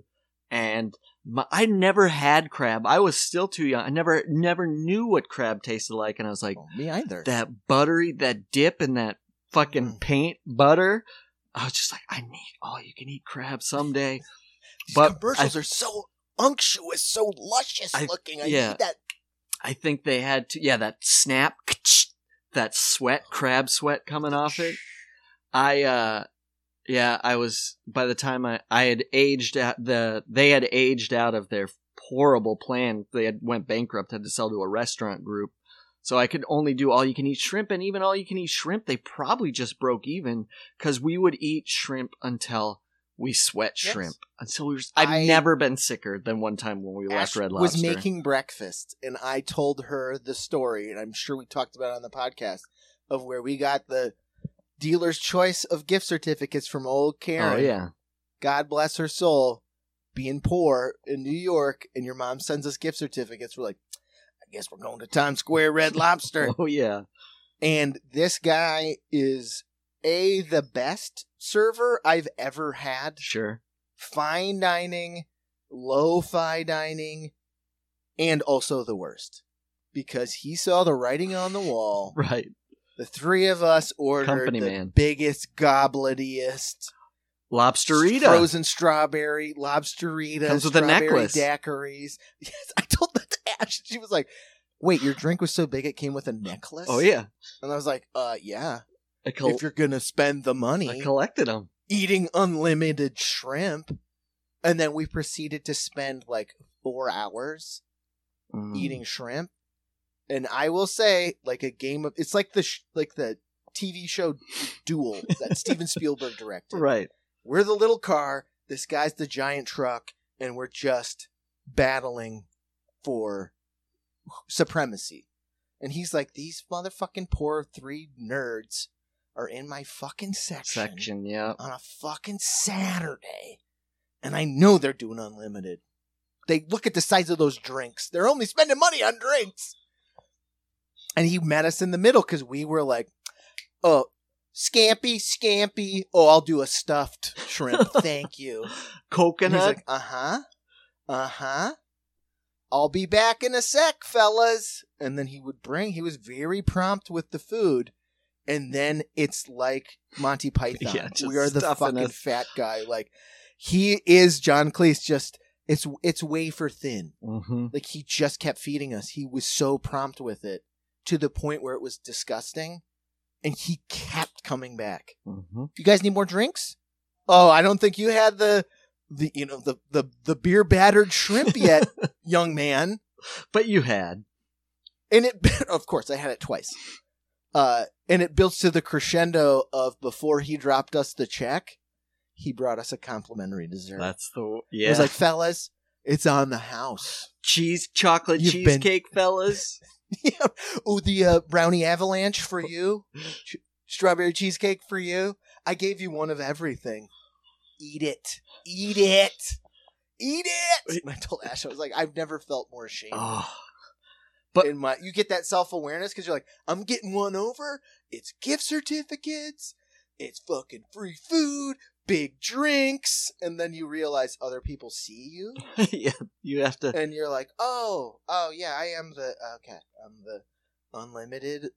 S1: and my, I never had crab. I was still too young. I never, never knew what crab tasted like, and I was like,
S2: Oh, me either.
S1: that buttery, that dip and that fucking
S2: Mm.
S1: paint butter. I was just like, I need all you can eat crab someday.
S2: These
S1: but
S2: commercials are so unctuous, so luscious
S1: I-
S2: looking. I
S1: yeah.
S2: need that.
S1: I think they had to, yeah, that snap, that sweat, crab sweat coming off it. I, uh, yeah, I was, by the time I, I had aged out the, they had aged out of their horrible plan. They had went bankrupt, had to sell to a restaurant group. So I could only do all you can eat shrimp and even all you can eat shrimp, they probably just broke even because we would eat shrimp until we sweat
S2: Yes.
S1: shrimp until we were, I've
S2: I-
S1: never been sicker than one time when we left Red Lobster.
S2: was making breakfast, and I told her the story, and I'm sure we talked about it on the podcast of where we got the dealer's choice of gift certificates from old oh, Karen.
S1: Oh yeah.
S2: God bless her soul, being poor in New York, and your mom sends us gift certificates. We're like, I guess we're going to Times Square Red Lobster.
S1: Oh yeah.
S2: and this guy is a the best server I've ever had.
S1: Sure.
S2: Fine dining, lo-fi dining, and also the worst because he saw the writing on the wall.
S1: Right.
S2: The three of us ordered
S1: Company
S2: the
S1: man.
S2: biggest, gobletiest
S1: Lobsterita.
S2: frozen strawberry lobsterita
S1: Comes with a necklace.
S2: daiquiris. Yes, I told that to Ash. She was like, "Wait, your drink was so big it came with a necklace?"
S1: Oh yeah.
S2: and I was like, "Uh, yeah.
S1: Col-
S2: if you're gonna spend the money.
S1: I collected them.
S2: eating unlimited shrimp," and then we proceeded to spend like four hours
S1: Mm.
S2: eating shrimp. And I will say, like a game of it's like the sh- like the TV show Duel that Steven Spielberg directed.
S1: Right.
S2: We're the little car, this guy's the giant truck, and we're just battling for supremacy. And he's like, these motherfucking poor three nerds are in my fucking section,
S1: Section. Yeah.
S2: on a fucking Saturday. And I know they're doing unlimited. They look at the size of those drinks. They're only spending money on drinks. and he met us in the middle because we were like, "Oh, scampi, scampi. Oh, I'll do a stuffed shrimp. Thank you." And
S1: Coconut.
S2: he's like, "Uh huh, uh huh." I'll be back in a sec, fellas. And then he would bring. He was very prompt with the food, and then it's like Monty Python.
S1: Yeah,
S2: we are the fucking
S1: us.
S2: fat guy. Like he is John Cleese. Just it's it's wafer thin.
S1: hmm
S2: Like he just kept feeding us. He was so prompt with it to the point where it was disgusting, and he kept coming back.
S1: hmm
S2: You guys need more drinks? Oh, I don't think you had the the you know the the the beer battered shrimp yet, young man.
S1: But you had.
S2: And it of course I had it twice. Uh and it builds to the crescendo of before he dropped us the check, he brought us a complimentary dessert.
S1: That's the yeah.
S2: It was like, fellas, it's on the house.
S1: cheese chocolate
S2: You've been-
S1: cheesecake, fellas.
S2: yeah. Oh, the uh, brownie avalanche for you. Ch- strawberry cheesecake for you. I gave you one of everything. Eat it. Eat it. Eat it. And I told Ash, I was like, I've never felt more ashamed.
S1: Oh, but-
S2: in my, you get that self awareness because you're like, I'm getting one over. It's gift certificates. It's fucking free food, big drinks, and then you realize other people see you,
S1: yeah. You have to.
S2: and you're like, oh, oh yeah, I am the okay, I'm the unlimited.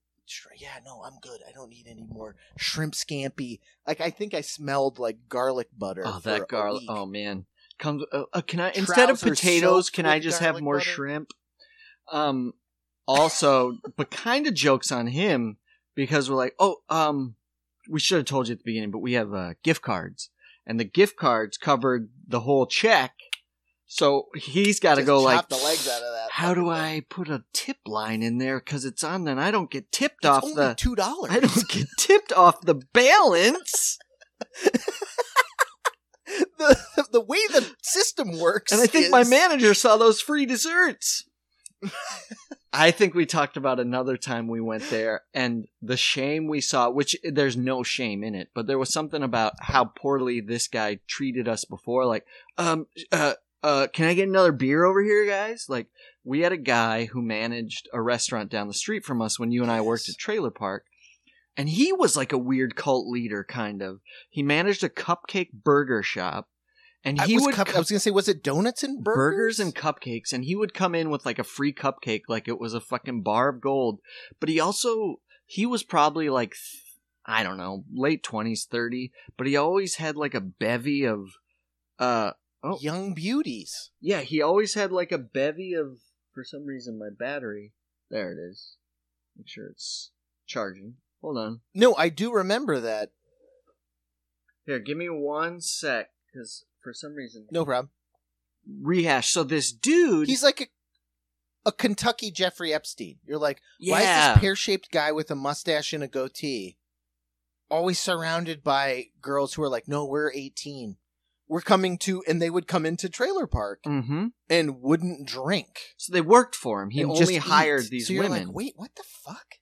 S2: Yeah, no, I'm good. I don't need any more shrimp scampi. Like I think I smelled like garlic butter.
S1: Oh, that garlic. Oh man. Comes. Uh, uh, can I instead of potatoes? Can I just have more
S2: butter?
S1: shrimp? Um. Also, but kind of jokes on him because we're like, oh, um, we should have told you at the beginning, but we have uh, gift cards, and the gift cards covered the whole check. So he's got to go like,
S2: the legs out of that.
S1: how do
S2: thing.
S1: I put a tip line in there because it's on? Then I don't get tipped
S2: It's
S1: off the.
S2: two dollars.
S1: I don't get tipped off the balance.
S2: the the way the system works.
S1: And I think my manager saw those free desserts. I think we talked about another time we went there and the shame we saw, which there's no shame in it, but there was something about how poorly this guy treated us before. Like, um, uh, uh, can I get another beer over here, guys? Like, we had a guy who managed a restaurant down the street from us when you and I worked at Trailer Park. And he was like a weird cult leader, kind of. He managed a cupcake burger shop. And
S2: I
S1: he
S2: was,
S1: would
S2: cup- I was gonna say, was it donuts and burgers?
S1: burgers and cupcakes and he would come in with like a free cupcake like it was a fucking bar of gold but he also he was probably like i don't know late 20s 30 but he always had like a bevy of uh oh
S2: young beauties.
S1: yeah he always had like a bevy of for some reason my battery there it is make sure it's charging hold on
S2: No, I do remember that.
S1: here give me one sec because for some reason
S2: No problem.
S1: rehash so this dude
S2: He's like a a Kentucky Jeffrey Epstein. You're like, why is
S1: yeah
S2: this pear shaped guy with a mustache and a goatee always surrounded by girls who are like, no, we're 18. We're coming to, and they would come into Trailer Park
S1: mm-hmm
S2: and wouldn't drink.
S1: So they worked for him. He
S2: and
S1: only
S2: just
S1: hired
S2: eat.
S1: these
S2: so you're
S1: women.
S2: Like, Wait, what the fuck?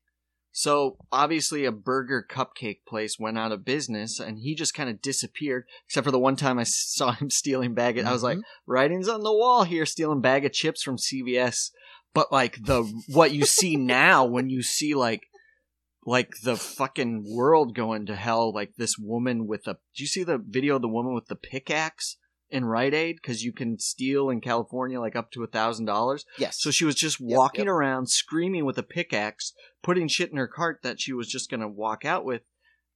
S1: So obviously, a burger cupcake place went out of business, and he just kind of disappeared. Except for the one time I saw him stealing bag. Of, I was like,
S2: Mhm.
S1: writings on the wall here, stealing bag of chips from CVS. But like the what you see now when you see like like the fucking world going to hell, like this woman with a. Do you see the video of the woman with the pickaxe in Rite Aid? Because you can steal in California like up to a thousand dollars.
S2: yes.
S1: So she was just
S2: Yep,
S1: walking
S2: yep.
S1: around screaming with a pickaxe, putting shit in her cart that she was just going to walk out with.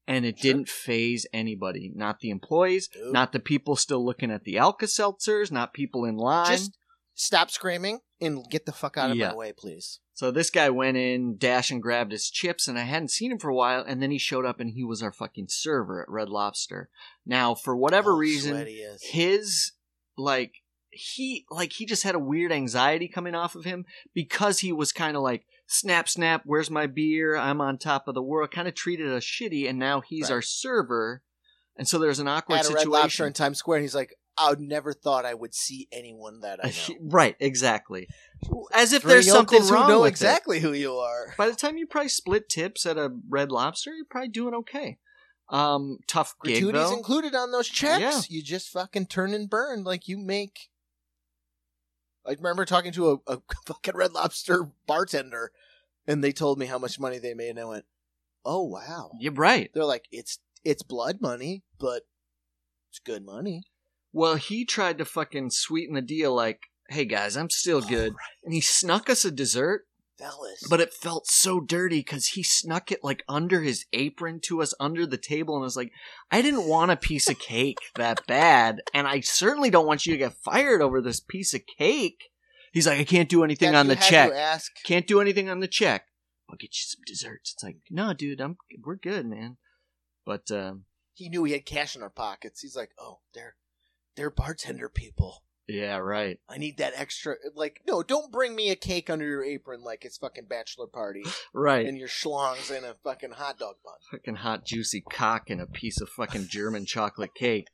S1: And it
S2: Sure.
S1: didn't phase anybody. Not the employees,
S2: Nope.
S1: not the people still looking at the Alka Seltzers, not people in line.
S2: Just stop screaming and get the fuck out of
S1: Yeah.
S2: my way, please.
S1: So this guy went in, Dash and grabbed his chips, and I hadn't seen him for a while. And then he showed up and he was our fucking server at Red Lobster. Now, for whatever
S2: Oh,
S1: reason, his like he like he just had a weird anxiety coming off of him because he was kind of like snap snap where's my beer i'm on top of the world kind of treated us shitty and now he's
S2: Right.
S1: our server and so there's an awkward
S2: at a Red Lobster
S1: situation
S2: in Times Square, and he's like, I never thought I would see anyone that I know.
S1: right exactly as if
S2: Three
S1: there's something wrong
S2: who know
S1: with it.
S2: exactly who you are.
S1: by the time you probably split tips at a red lobster you're probably doing okay um tough gig
S2: Gratuities
S1: though
S2: included on those checks.
S1: Yeah.
S2: You just fucking turn and burn like you make. I remember talking to a, a fucking Red Lobster bartender, and they told me how much money they made, and I went, "Oh wow."
S1: You're right.
S2: They're like, "It's it's blood money, but it's good money."
S1: Well, he tried to fucking sweeten the deal, like, "Hey guys, I'm still good," and he snuck us a dessert.
S2: Fellas,
S1: But it felt so dirty because he snuck it like under his apron to us under the table, and I was like, "I didn't want a piece of cake that bad, and I certainly don't want you to get fired over this piece of cake." He's like, "I can't do anything
S2: Have
S1: on the check. Can't do anything on the check. I'll get you some desserts." It's like, "No, dude, I'm we're good, man." But um,
S2: he knew he had cash in our pockets. He's like, "Oh, they're they're bartender people.
S1: yeah, right.
S2: I need that extra." Like, no, don't bring me a cake under your apron like it's fucking bachelor party
S1: Right.
S2: and your schlongs in a fucking hot dog bun.
S1: fucking hot juicy cock and a piece of fucking German chocolate cake.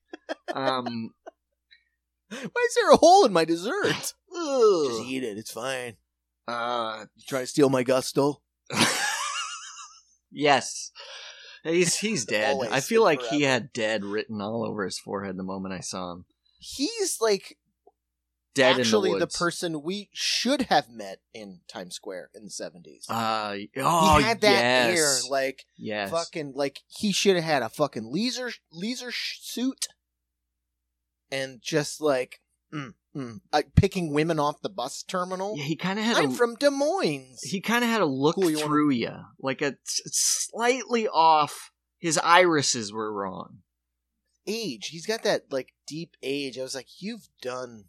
S1: Um,
S2: Why is there a hole in my dessert? Just eat it. It's fine.
S1: uh,
S2: You trying to steal my gusto?
S1: yes, he's he's dead. I feel like he had dead written all over his forehead the moment I saw him.
S2: He's like
S1: Dead
S2: actually
S1: in the
S2: the, person we should have met in Times Square in the seventies.
S1: Uh, oh
S2: he had that
S1: yes,
S2: air, like
S1: yes.
S2: fucking, like he should have had a fucking leisure sh- suit, and just like mm, mm, like picking women off the bus terminal.
S1: Yeah, he kind of had
S2: I'm
S1: a
S2: from Des Moines.
S1: he kind of had a look
S2: Cool, you wanna-
S1: through you, like a s- slightly off. His irises were wrong.
S2: age. He's got that like deep age. I was like, you've done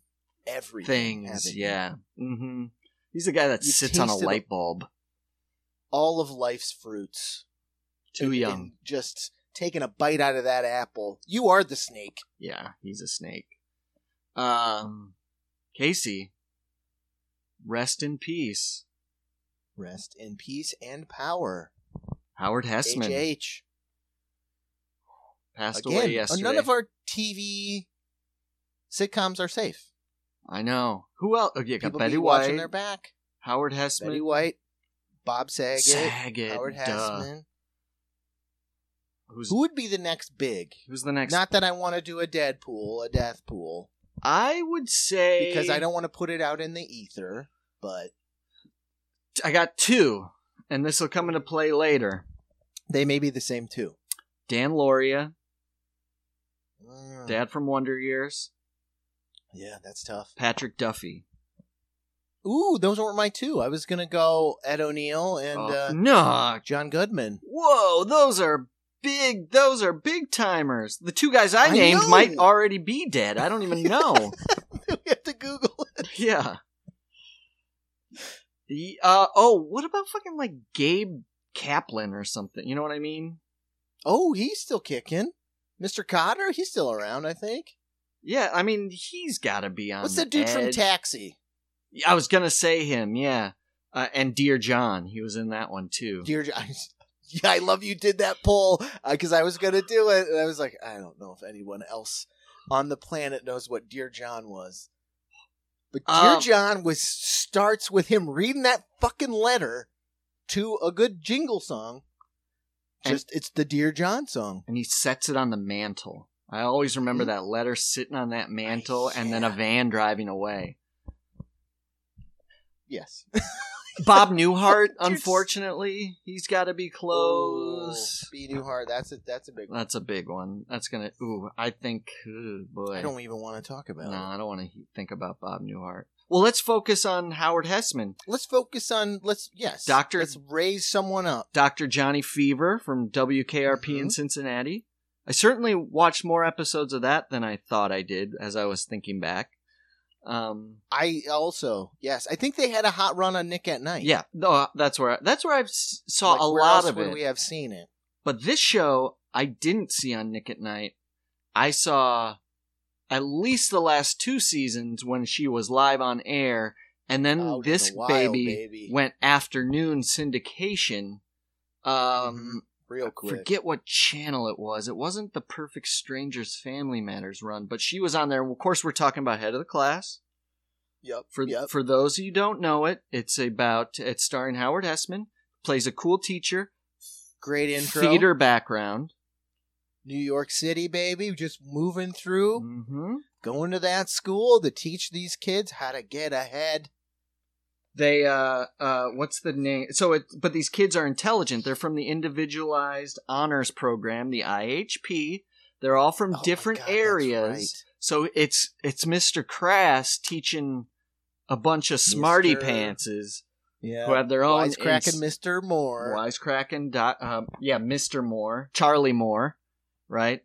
S2: everything.
S1: Things, yeah. Mm-hmm. He's the guy that
S2: You
S1: sits on a
S2: a-
S1: light bulb.
S2: all of life's fruits.
S1: Too
S2: And-
S1: young.
S2: and just taking a bite out of that apple. You are the snake.
S1: Yeah, he's a snake. Um, Casey, rest in peace.
S2: Rest in peace and power.
S1: Howard Hesseman
S2: HH.
S1: passed
S2: Again,
S1: away yesterday.
S2: none of our TV sitcoms are safe.
S1: I know. Who else? Oh, yeah, got
S2: People
S1: Betty
S2: be watching their back.
S1: Howard Hesseman,
S2: Betty White, Bob Saget,
S1: Saget,
S2: Howard
S1: duh.
S2: Hesseman.
S1: Who's
S2: Who would be the next big?
S1: who's the next?
S2: Not that I want to do a Deadpool, a Death Pool,
S1: I would say
S2: because I don't want to put it out in the ether. But
S1: I got two, and this will come into play later.
S2: they may be the same too.
S1: Dan Lauria,
S2: Mm,
S1: Dad from Wonder Years,
S2: Yeah, that's tough.
S1: Patrick Duffy.
S2: Ooh, those weren't my two. I was gonna go Ed O'Neill and
S1: Oh,
S2: uh,
S1: no,
S2: John Goodman.
S1: Whoa, those are big. Those are big timers. The two guys I,
S2: I
S1: named
S2: know.
S1: might already be dead. I don't even know.
S2: we have to Google it.
S1: yeah. The, uh oh, what about fucking like Gabe Kaplan or something? You know what I mean?
S2: Oh, he's still kicking. Mr. Kotter, he's still around, I think.
S1: Yeah, I mean he's got to be on.
S2: What's that dude from Taxi?
S1: I was gonna say him. Yeah, uh, and Dear John, he was in that one too.
S2: Dear John. Yeah, I love you did that poll because I was gonna do it, and I was like, I don't know if anyone else on the planet knows what Dear John was. But Dear
S1: Um,
S2: John was starts with him reading that fucking letter to a good jingle song. Just it's the Dear John song.
S1: and he sets it on the mantle. I always remember
S2: Mhm.
S1: that letter sitting on that mantle, and then a van driving away.
S2: Yes.
S1: Bob Newhart, unfortunately, he's got to be close.
S2: Oh, B Newhart, that's a that's a big one.
S1: That's a big one. That's gonna. Ooh, I think. Ooh, boy,
S2: I don't even want to talk about
S1: No,
S2: it.
S1: I don't want to think about Bob Newhart. Well, let's focus on Howard Hesseman,
S2: Let's focus on let's yes.
S1: Doctor-
S2: Let's raise someone up.
S1: Dr. Johnny Fever from WKRP in
S2: Mhm.
S1: Cincinnati. I certainly watched more episodes of that than I thought I did as I was thinking back. Um,
S2: I also yes. I think they had a hot run on Nick at Nite.
S1: yeah, no, that's where that's where I saw
S2: Like,
S1: a lot of it.
S2: We have seen it.
S1: But this show I didn't see on Nick at Nite. I saw at least the last two seasons when she was live on air, and then
S2: Out
S1: this
S2: the wild,
S1: baby,
S2: baby.
S1: went afternoon syndication. Um,
S2: real quick.
S1: forget what channel it was. It wasn't the Perfect Strangers Family Matters run, but she was on there. Of course, we're talking about Head of the Class.
S2: Yep.
S1: For
S2: yep.
S1: for those of you who don't know it, it's about it's starring Howard Hesseman, plays a cool teacher,
S2: Great intro.
S1: theater background.
S2: New York City, baby, just moving through,
S1: hmm
S2: going to that school to teach these kids how to get ahead.
S1: They uh uh what's the name so it but these kids are intelligent they're from the individualized honors program the ihp they're all from
S2: Oh
S1: different
S2: God,
S1: areas
S2: right.
S1: so it's it's mr crass teaching a bunch of smarty
S2: Mr.
S1: pantses
S2: Yeah.
S1: who have their own
S2: Wisecracking
S1: ins-
S2: Mr. Moore.
S1: wisecracking dot uh, yeah mr moore charlie moore right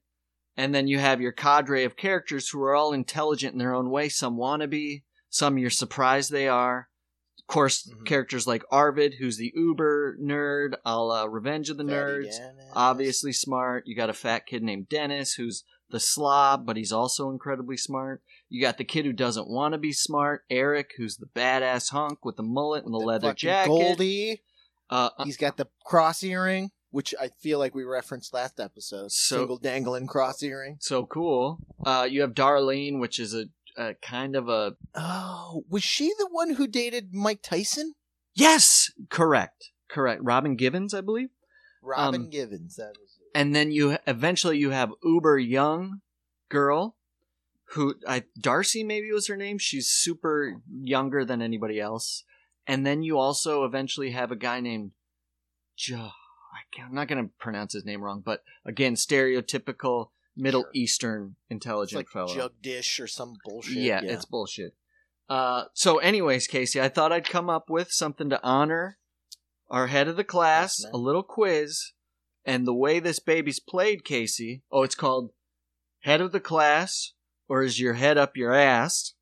S1: and then you have your cadre of characters who are all intelligent in their own way some wanna some you're surprised they are course
S2: Mhm.
S1: characters like arvid who's the uber nerd a la revenge of the
S2: Fatty
S1: nerds
S2: Dennis.
S1: obviously smart you got a fat kid named dennis who's the slob but he's also incredibly smart you got the kid who doesn't want to be smart eric who's the badass hunk with the mullet and the,
S2: The
S1: leather jacket
S2: Goldie.
S1: uh,
S2: He's got the cross earring, which I feel like we referenced last episode.
S1: So-
S2: Single dangling cross earring.
S1: so cool. Uh, you have Darlene, which is a, a kind of a
S2: Oh, was she the one who dated Mike Tyson?
S1: yes, correct, correct. Robin Givens, I believe.
S2: Robin
S1: Um,
S2: Givens. That was it.
S1: And then you eventually you have uber young girl, who I Darcy maybe was her name. She's super younger than anybody else. And then you also eventually have a guy named Joe. I can't, I'm not going to pronounce his name wrong, but again, stereotypical Middle
S2: Sure.
S1: Eastern
S2: It's
S1: intelligent
S2: like
S1: fellow.
S2: Jugdish or some bullshit.
S1: Yeah, it's bullshit. Uh, so, anyways, Casey, I thought I'd come up with something to honor our head of the class,
S2: Yes,
S1: a little quiz, and the way this baby's played, Casey. Oh, it's called Head of the Class, or is your head up your ass?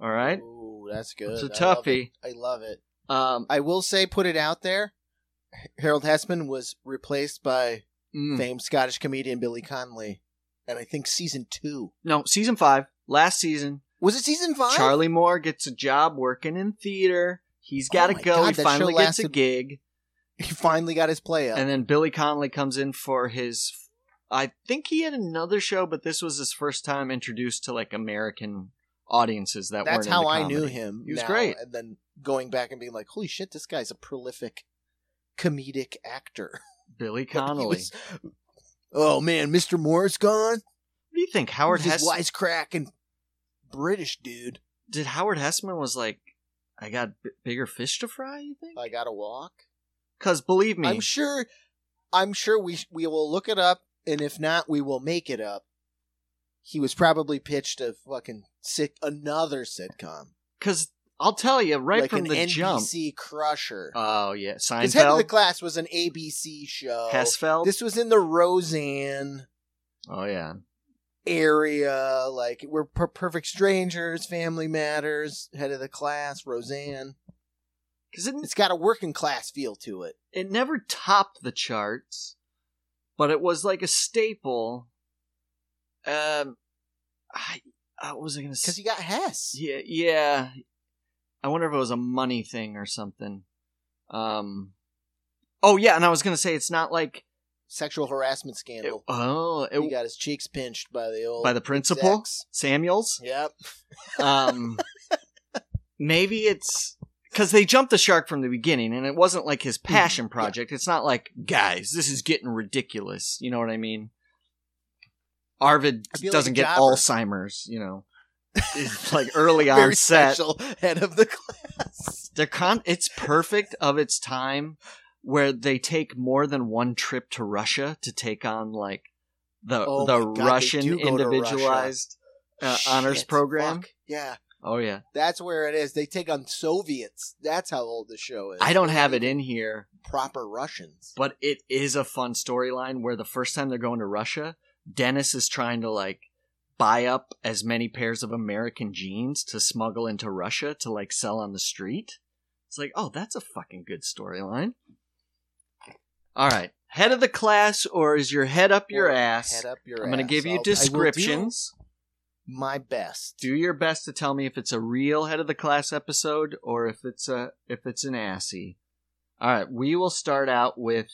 S1: All right,
S2: Ooh, that's good.
S1: it's a
S2: I love
S1: toughie.
S2: it. I love it.
S1: Um,
S2: I will say, put it out there. Harold Hesseman was replaced by
S1: mm,
S2: famed Scottish comedian Billy Connolly, and I think season two
S1: no, season five, last season.
S2: was it season five?
S1: Charlie Moore gets a job working in theater. He's got to
S2: Oh
S1: go.
S2: God,
S1: he finally gets a gig.
S2: he finally got his play up.
S1: And then Billy Connolly comes in for his. I think he had another show, but this was his first time introduced to like American audiences that
S2: That's
S1: weren't
S2: how I knew him.
S1: He was
S2: now,
S1: great.
S2: And then going back and being like, "Holy shit, this guy's a prolific comedic actor."
S1: Billy Connolly.
S2: was- oh man, Mr. Moore's gone.
S1: What do you think? Howard
S2: He's
S1: Hess
S2: wisecracking British dude.
S1: did Howard Hesseman was like, I got b- bigger fish to fry. You think?
S2: I gotta walk.
S1: Because believe me,
S2: I'm sure. I'm sure we we will look it up, and if not, we will make it up. He was probably pitched a fucking sick another sitcom,
S1: because I'll tell you right
S2: like
S1: from the jump.
S2: NBC crusher.
S1: Oh yeah,
S2: His head of the class was an ABC show.
S1: Hessfeld.
S2: This was in the Roseanne
S1: oh yeah,
S2: area. Like we're per- perfect strangers, Family Matters, head of the class, Roseanne.
S1: because it
S2: It's got a working class feel to it.
S1: it never topped the charts, but it was like a staple. Um, I, I was I gonna say?
S2: Because you got Hess.
S1: Yeah, yeah. I wonder if it was a money thing or something. Um, oh yeah, and I was gonna say it's not like
S2: Sexual harassment
S1: it,
S2: scandal.
S1: oh
S2: he got his cheeks pinched by the old
S1: by the principal. Samuels.
S2: Yep.
S1: Um, maybe it's because they jumped the shark from the beginning, and it wasn't like his passion
S2: Mhm, yeah.
S1: project. It's not like, guys, this is getting ridiculous. You know what I mean? Arvid doesn't
S2: a
S1: get. Alzheimer's. You know, like early on set.
S2: head of the class.
S1: They're con- it's perfect of its time, where they take more than one trip to Russia to take on like the
S2: Oh
S1: the
S2: God,
S1: Russian
S2: do go to
S1: individualized uh, honors program.
S2: fuck. Yeah,
S1: Oh yeah.
S2: that's where it is. They take on Soviets. That's how old the show is.
S1: I don't have it in here,
S2: proper Russians.
S1: but it is a fun storyline where the first time they're going to Russia, Dennis is trying to like buy up as many pairs of American jeans to smuggle into Russia to like sell on the street. It's like, oh, that's a fucking good storyline. All right. Head of the class, or is your head up your
S2: Or
S1: ass?
S2: Head up your
S1: I'm going to give you
S2: I'll- I will do
S1: descriptions.
S2: my best.
S1: Do your best to tell me if it's a real head of the class episode or if it's a if it's an assy. All right, we will start out with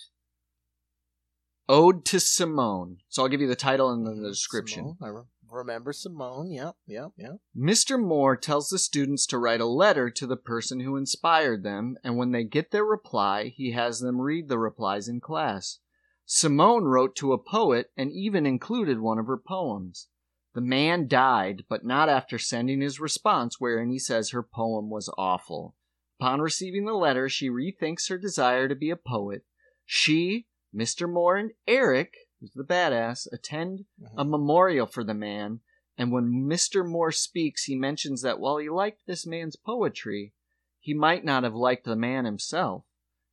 S1: Ode to Simone. So I'll give you the title and then the description.
S2: Simone, remember Simone. Yep, yep, yep.
S1: Mr. Moore tells the students to write a letter to the person who inspired them, and when they get their reply, he has them read the replies in class. Simone wrote to a poet and even included one of her poems. The man died, but not after sending his response, wherein he says her poem was awful. Upon receiving the letter, she rethinks her desire to be a poet. She, Mr. Moore, and Eric, who's the badass, attend a memorial for the man. And when Mr. Moore speaks, he mentions that while he liked this man's poetry, he might not have liked the man himself.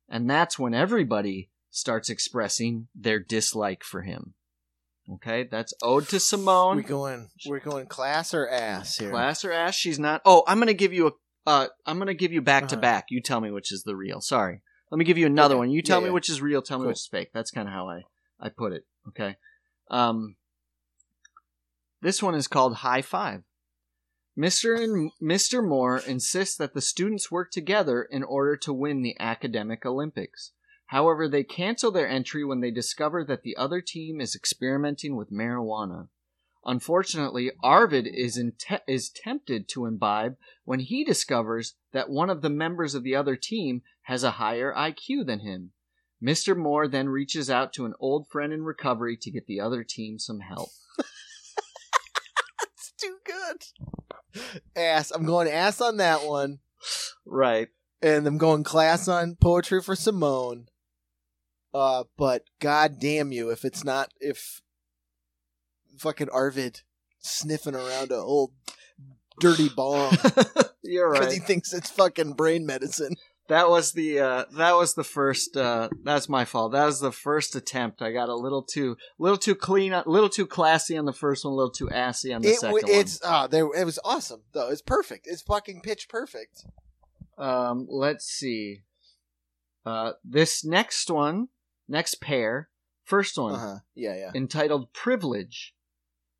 S1: And that's when everybody starts expressing their dislike for him. Okay, that's Ode to Simone.
S2: We're going. We're going class or ass here.
S1: Class or ass? She's not. Oh, I'm gonna give you a. Uh, I'm gonna give you back to
S2: Uh-huh.
S1: back. You tell me which is the real. Sorry. Let me give you another
S2: Okay.
S1: one. You tell
S2: Yeah,
S1: me
S2: yeah.
S1: which is real. Tell me which is fake. That's kind of how I I put it. Okay. Um. This one is called High Five. Mr. and Mr. Moore insists that the students work together in order to win the academic Olympics. However, they cancel their entry when they discover that the other team is experimenting with marijuana. Unfortunately, Arvid is inte- is tempted to imbibe when he discovers that one of the members of the other team has a higher IQ than him. Mr. Moore then reaches out to an old friend in recovery to get the other team some help.
S2: It's too good. Ass. I'm going ass on that one,
S1: Right.
S2: and I'm going class on poetry for Simone. Uh, but god damn you if it's not if fucking Arvid sniffing around a old dirty bong
S1: You're
S2: because
S1: right.
S2: he thinks it's fucking brain medicine.
S1: That was the uh, that was the first. Uh, that's my fault. That was the first attempt. I got a little too little too clean, a little too classy on the first one, a little too assy on the
S2: It,
S1: second
S2: it's ah, there. It was awesome though. It's perfect. It's fucking pitch perfect.
S1: Um, let's see. Uh, this next one, next pair, first one
S2: Uh huh. Yeah, yeah.
S1: entitled "Privilege."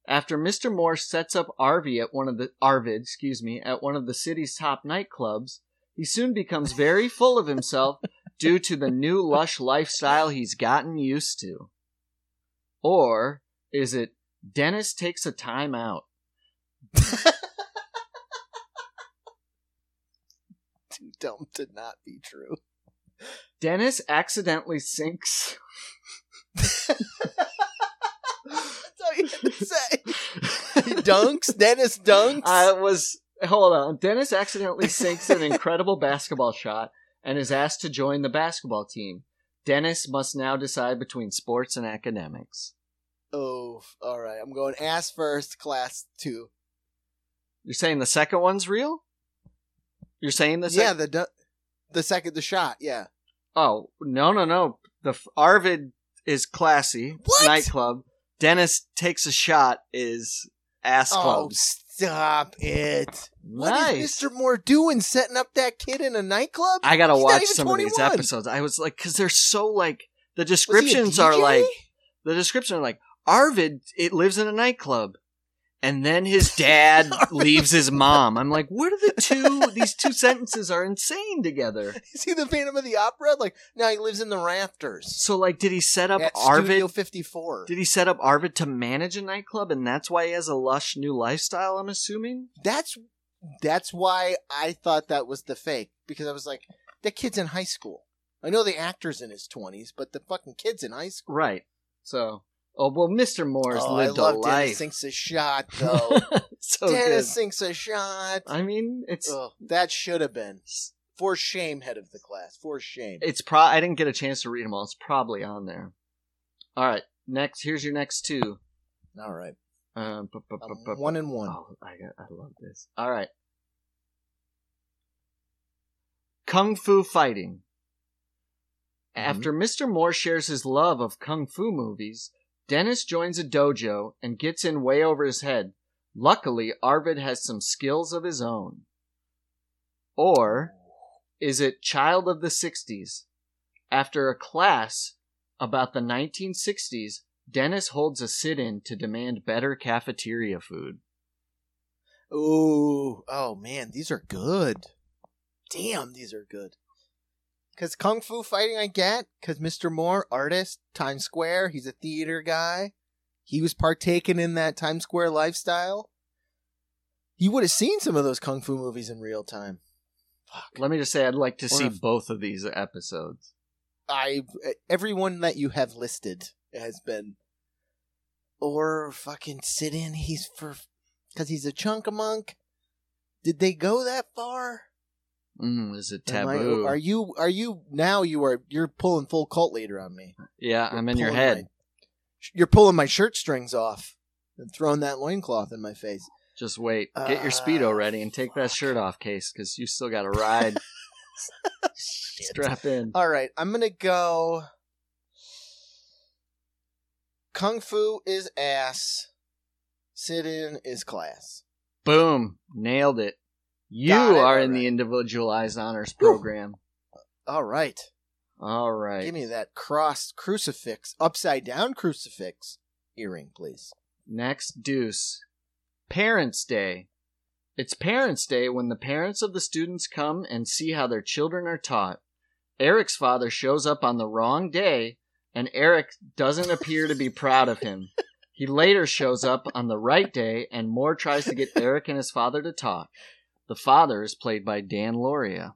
S1: After Mr. Moore sets up Arvid at one of the Arvid, excuse me, at one of the city's top nightclubs, he soon becomes very full of himself due to the new lush lifestyle he's gotten used to. Or is it Dennis takes a time out?
S2: Too dumb to not be true.
S1: Dennis accidentally sinks.
S2: That's all you had to say. He dunks. Dennis dunks.
S1: I was hold on. Dennis accidentally sinks an incredible basketball shot and is asked to join the basketball team. Dennis must now decide between sports and academics.
S2: oh, all right. I'm going ass first, class two.
S1: You're saying the second one's real? You're saying the
S2: yeah,
S1: second?
S2: the du- the second the shot. Yeah.
S1: Oh no no no! The f- Arvid is classy
S2: What?
S1: nightclub. Dennis takes a shot is ass
S2: Oh,
S1: club.
S2: Stop it! What is
S1: nice.
S2: Mr. Moore doing? Setting up that kid in a nightclub?
S1: I gotta
S2: He's not
S1: watch
S2: even
S1: some of these
S2: 21.
S1: episodes. I was like, because they're so like the
S2: Was he a
S1: descriptions are
S2: DJ?
S1: like the descriptions are like Arvid. It lives in a nightclub, and then his dad leaves his mom. I'm like, what are the two? these two sentences are insane together.
S2: Is he the Phantom of the Opera? Like, no, he lives in the rafters
S1: So like, did he set up
S2: at
S1: Arvid?
S2: Studio 54.
S1: Did he set up Arvid to manage a nightclub, and that's why he has a lush new lifestyle? I'm assuming.
S2: That's that's why I thought that was the fake because I was like, that kid's in high school. I know the actor's in his 20s, but the fucking kid's in high school.
S1: Right. So, oh well, Mr. Moore's
S2: Oh, I
S1: lived
S2: love
S1: a
S2: Dennis
S1: life.
S2: sinks a shot though.
S1: so
S2: Dennis
S1: good.
S2: sinks a shot.
S1: I mean, it's
S2: Ugh, that should have been for shame, head of the class. For shame.
S1: it's pro. I didn't get a chance to read them all. It's probably on there. All right. Next, here's your next two.
S2: All right,
S1: Um, bu- bu- bu-
S2: one and one.
S1: Oh, I got, I love this. All right. Kung Fu fighting.
S2: Mm-hmm.
S1: After Mr. Moore shares his love of kung fu movies, Dennis joins a dojo and gets in way over his head. Luckily, Arvid has some skills of his own. Or is it Child of the 60s? After a class about the 1960s, Dennis holds a sit in to demand better cafeteria food.
S2: Ooh, oh man, these are good. Damn, these are good. Cause kung fu fighting, I get. Cause Mr. Moore, artist, Times Square, he's a theater guy. He was partaking in that Times Square lifestyle. You would have seen some of those kung fu movies in real time. Fuck.
S1: Let me just say, I'd like to
S2: Or
S1: see
S2: if-
S1: both of these episodes.
S2: I everyone that you have listed has been, or fucking sit in. He's for because he's a chunk monk. Did they go that far?
S1: Mm, is it
S2: Am I-
S1: taboo?
S2: are you? Are you now? You are. You're pulling full cult leader on me.
S1: yeah,
S2: You're
S1: I'm in your head.
S2: my- you're pulling my shirt strings off and throwing that loincloth in my face.
S1: Just wait. Get your speedo
S2: Ah,
S1: ready and take that shirt off, case, because you still got to ride. Strap in.
S2: All right, I'm gonna go. Kung Fu is ass. Sit in is class.
S1: Boom. Nailed it. You
S2: it,
S1: are in
S2: alright.
S1: the individualized honors program.
S2: All right,
S1: All right.
S2: give me that cross crucifix, upside down crucifix earring, please.
S1: Next deuce. Parents' Day. It's Parents' Day when the parents of the students come and see how their children are taught. Eric's father shows up on the wrong day, and Eric doesn't appear to be proud of him. He later shows up on the right day, and Moore tries to get Eric and his father to talk. The father is played by Dan Lauria.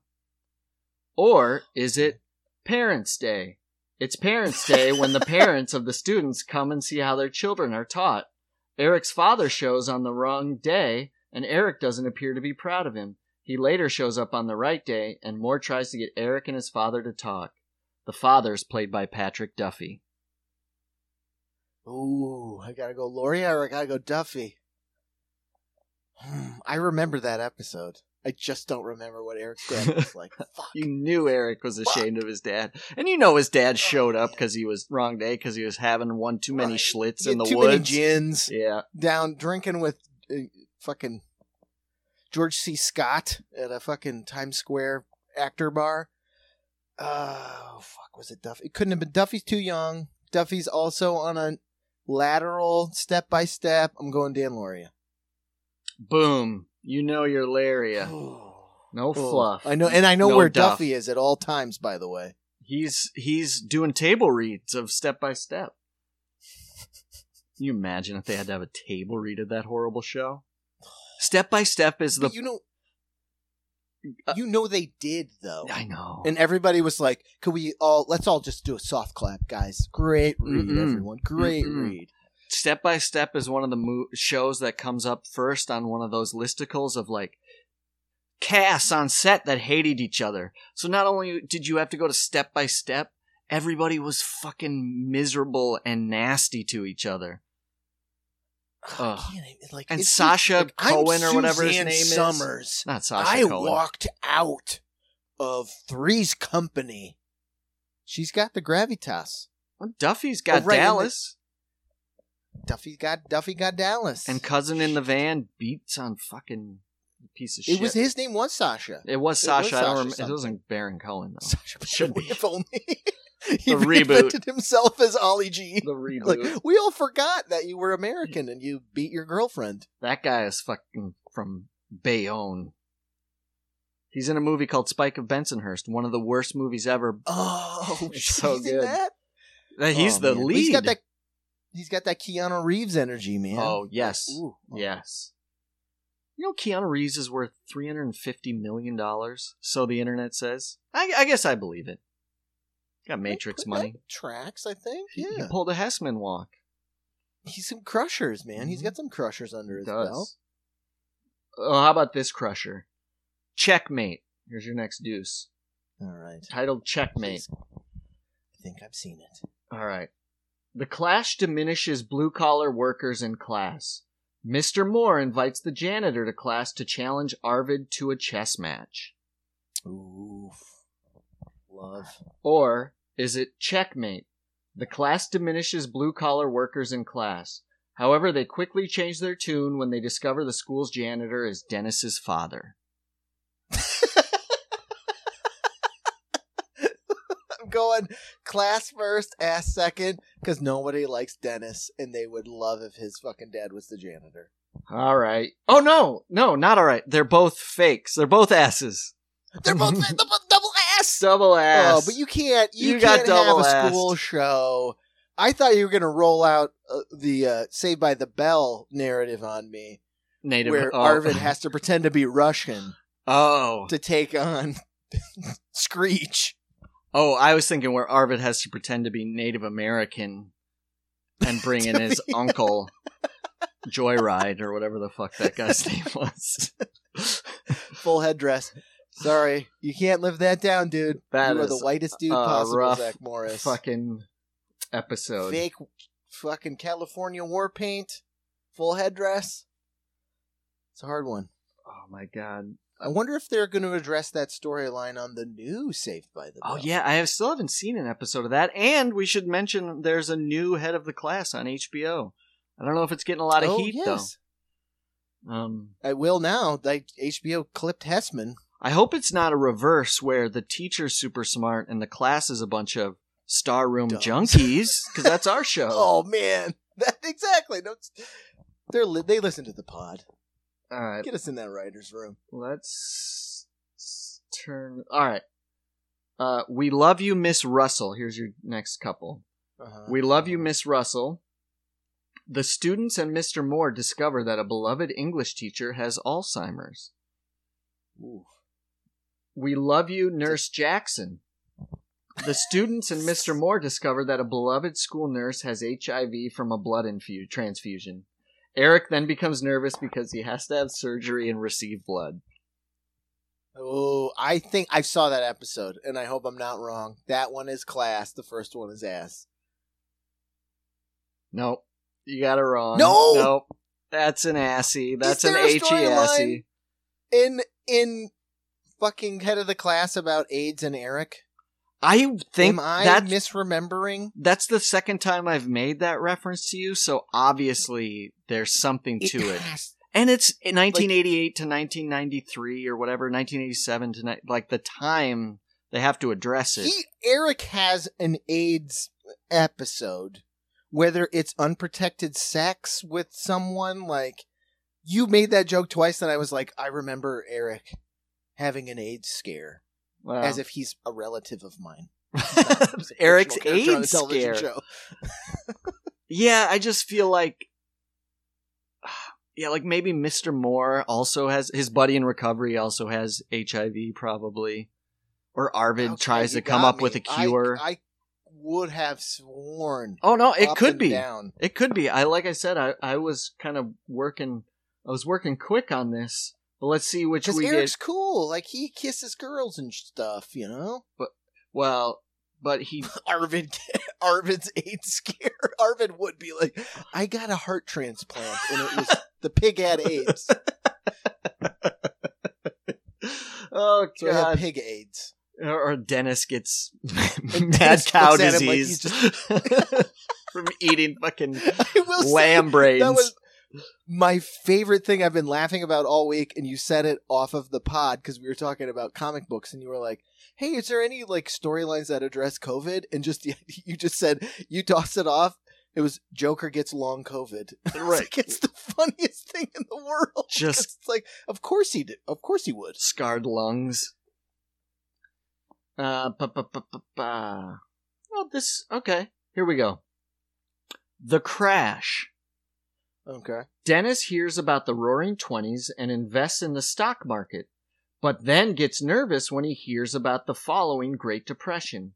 S1: Or is it Parents' Day? It's Parents' Day when the parents of the students come and see how their children are taught. Eric's father shows on the wrong day, and Eric doesn't appear to be proud of him. He later shows up on the right day, and Moore tries to get Eric and his father to talk. The father is played by Patrick Duffy.
S2: Ooh, I gotta go Lauria or I gotta go Duffy. I remember that episode. I just don't remember what Eric's dad was like. Fuck.
S1: You knew Eric was ashamed of his dad, and you know his dad showed up because he was wrong day because he was having one too many
S2: Right.
S1: schlitz in the
S2: too many
S1: woods.
S2: gins
S1: Yeah,
S2: down drinking with uh, fucking George C. Scott at a fucking Times Square actor bar. Oh fuck, was it Duffy? It couldn't have been. Duffy's too young. Duffy's also on a lateral step by step. I'm going Dan Lauria.
S1: Boom. You know your Laria. No fluff.
S2: I know, and I know
S1: No
S2: where
S1: duff.
S2: Duffy is at all times. By the way,
S1: He's he's doing table reads of step by step. Can you imagine if they had to have a table read of that horrible show? Step by step is the
S2: But you know,
S1: Uh,
S2: you know they did though,
S1: I know.
S2: and everybody was like, "Could we all? Let's all just do a soft clap, guys. Great read,
S1: Mm-mm.
S2: everyone. Great
S1: Mm-mm.
S2: read."
S1: Step by Step is one of the mo- shows that comes up first on one of those listicles of like casts on set that hated each other. So not only did you have to go to Step by Step, everybody was fucking miserable and nasty to each other. Ugh.
S2: like,
S1: And Sasha
S2: like, I'm
S1: Cohen or whatever his
S2: Suzanne
S1: name is.
S2: Somers.
S1: Not Sasha
S2: I
S1: Cohen.
S2: walked out of Three's Company. She's got the gravitas.
S1: Well, Duffy's oh, got
S2: Oh, right,
S1: Dallas.
S2: Duffy got Duffy got Dallas,
S1: And cousin in the van beats on fucking piece of shit.
S2: it was his name was Sasha.
S1: It was
S2: it
S1: Sasha.
S2: was
S1: I don't remember. It wasn't Baron Cohen though.
S2: Sasha
S1: Should be.
S2: If only he
S1: The reboot.
S2: reinvented himself as Ali G.
S1: The reboot.
S2: Like we all forgot that you were American and you beat your girlfriend.
S1: That guy is fucking from Bayonne. He's in a movie called Spike of Bensonhurst, one of the worst movies ever.
S2: Oh,
S1: so good.
S2: that.
S1: He's
S2: Oh,
S1: the
S2: man.
S1: lead.
S2: He's got that. He's got that Keanu Reeves energy, man.
S1: Oh yes,
S2: Ooh.
S1: yes. You know, Keanu Reeves is worth three hundred and fifty million dollars. So the internet says. I, I guess I believe it. Got Matrix money.
S2: tracks. I think.
S1: He- He
S2: Yeah,
S1: pulled a Hesseman walk.
S2: he's some crushers, man. He's
S1: Mhm.
S2: got some crushers under his
S1: does.
S2: belt.
S1: Oh, how about this crusher? Checkmate. Here's your next deuce.
S2: All right.
S1: Titled Checkmate.
S2: I think I've seen it.
S1: All right. The clash diminishes blue collar workers in class. Mr. Moore invites the janitor to class to challenge Arvid to a chess match.
S2: Ooh, love.
S1: Or is it checkmate? The class diminishes blue collar workers in class. However, they quickly change their tune when they discover the school's janitor is Dennis's father.
S2: I'm going class first, ass second, because nobody likes Dennis, and they would love if his fucking dad was the janitor.
S1: All right. Oh no, no, not all right. They're both fakes. They're both asses.
S2: They're both they're both double ass.
S1: Double ass.
S2: Oh, but you can't. You,
S1: You got
S2: can't have a school show. I thought you were going to roll out uh, the uh, Saved by the Bell narrative on me,
S1: native
S2: where
S1: oh.
S2: Arvid has to pretend to be Russian
S1: Oh,
S2: to take on Screech.
S1: Oh, I was thinking where Arvid has to pretend to be Native American and bring in his uncle Joyride or whatever the fuck that guy's name was.
S2: Full headdress. Sorry, you can't live that down, dude.
S1: That
S2: you are the whitest dude possible, Zach Morris.
S1: fucking episode.
S2: Fake, fucking California war paint, full headdress. It's a hard one.
S1: Oh my god.
S2: I wonder if they're going to address that storyline on the new Saved by the Bell.
S1: Oh yeah, I have still haven't seen an episode of that. And we should mention there's a new head of the class on HBO. I don't know if it's getting a lot of
S2: oh,
S1: heat
S2: yes.
S1: though. Um,
S2: I will now. Like HBO clipped Hesseman.
S1: I hope it's not a reverse where the teacher's super smart and the class is a bunch of star room junkies because that's our show.
S2: Oh man, that exactly. They're li- they listen to the pod.
S1: All right,
S2: Get us in that writers' room.
S1: let's turn. All right. Uh, we love you, Miss Russell. Here's your next couple.
S2: Uh-huh.
S1: We love you, Miss Russell. The students and Mr. Moore discover that a beloved English teacher has Alzheimer's.
S2: Ooh.
S1: We love you, Nurse Jackson. The students and Mr. Moore discover that a beloved school nurse has HIV from a blood infu- transfusion. Eric then becomes nervous because he has to have surgery and receive blood.
S2: Oh, I think I saw that episode, and I hope I'm not wrong. That one is class. The first one is ass.
S1: Nope. You got it wrong.
S2: No!
S1: Nope. That's an assy. That's an HE assy.
S2: In in fucking head of the class about AIDS and Eric.
S1: I think
S2: Am I
S1: that
S2: misremembering?
S1: that's the second time I've made that reference to you, so obviously there's something to it.
S2: has-
S1: And it's in 1988 to 1993 or whatever, 1987 to like the time they have to address it.
S2: He Eric has an AIDS episode, whether it's unprotected sex with someone. Like you made that joke twice, and I was like, I remember Eric having an AIDS scare,
S1: Well,
S2: as if he's a relative of mine.
S1: Eric's
S2: Fictional character on a
S1: AIDS scare. Yeah, I just feel like yeah, like maybe Mr. Moore also has his buddy in recovery also has HIV probably. Or Arvid
S2: Okay,
S1: tries to come up with a
S2: me. I-
S1: cure.
S2: I, would have sworn.
S1: oh no, it could be.
S2: down.
S1: It could be. I like I said, I, I was kind of working I was working quick on this. But let's see which we
S2: Eric's
S1: get.
S2: cool. Like he kisses girls and stuff, you know.
S1: But Well, but he
S2: Arvid, Arvid's AIDS scare. Arvid would be like, "I got a heart transplant, and it was the pig had AIDS,
S1: Oh
S2: so had
S1: god.
S2: pig AIDS."
S1: or Dennis gets mad cow
S2: him like
S1: disease from eating fucking lamb brains.
S2: That was my favorite thing I've been laughing about all week, and you said it off of the pod because we were talking about comic books, and you were like, "Hey, is there any like storylines that address COVID?" And just you just said you tossed it off. It was Joker gets long COVID. It's
S1: Right.
S2: like, it's the funniest thing in the world.
S1: Just-
S2: it's like, of course he did. Of course he would.
S1: scarred lungs. Uh, pa, pa, pa, pa, pa. Well, this okay. Here we go. The crash.
S2: Okay.
S1: Dennis hears about the roaring 20s and invests in the stock market, but then gets nervous when he hears about the following Great Depression.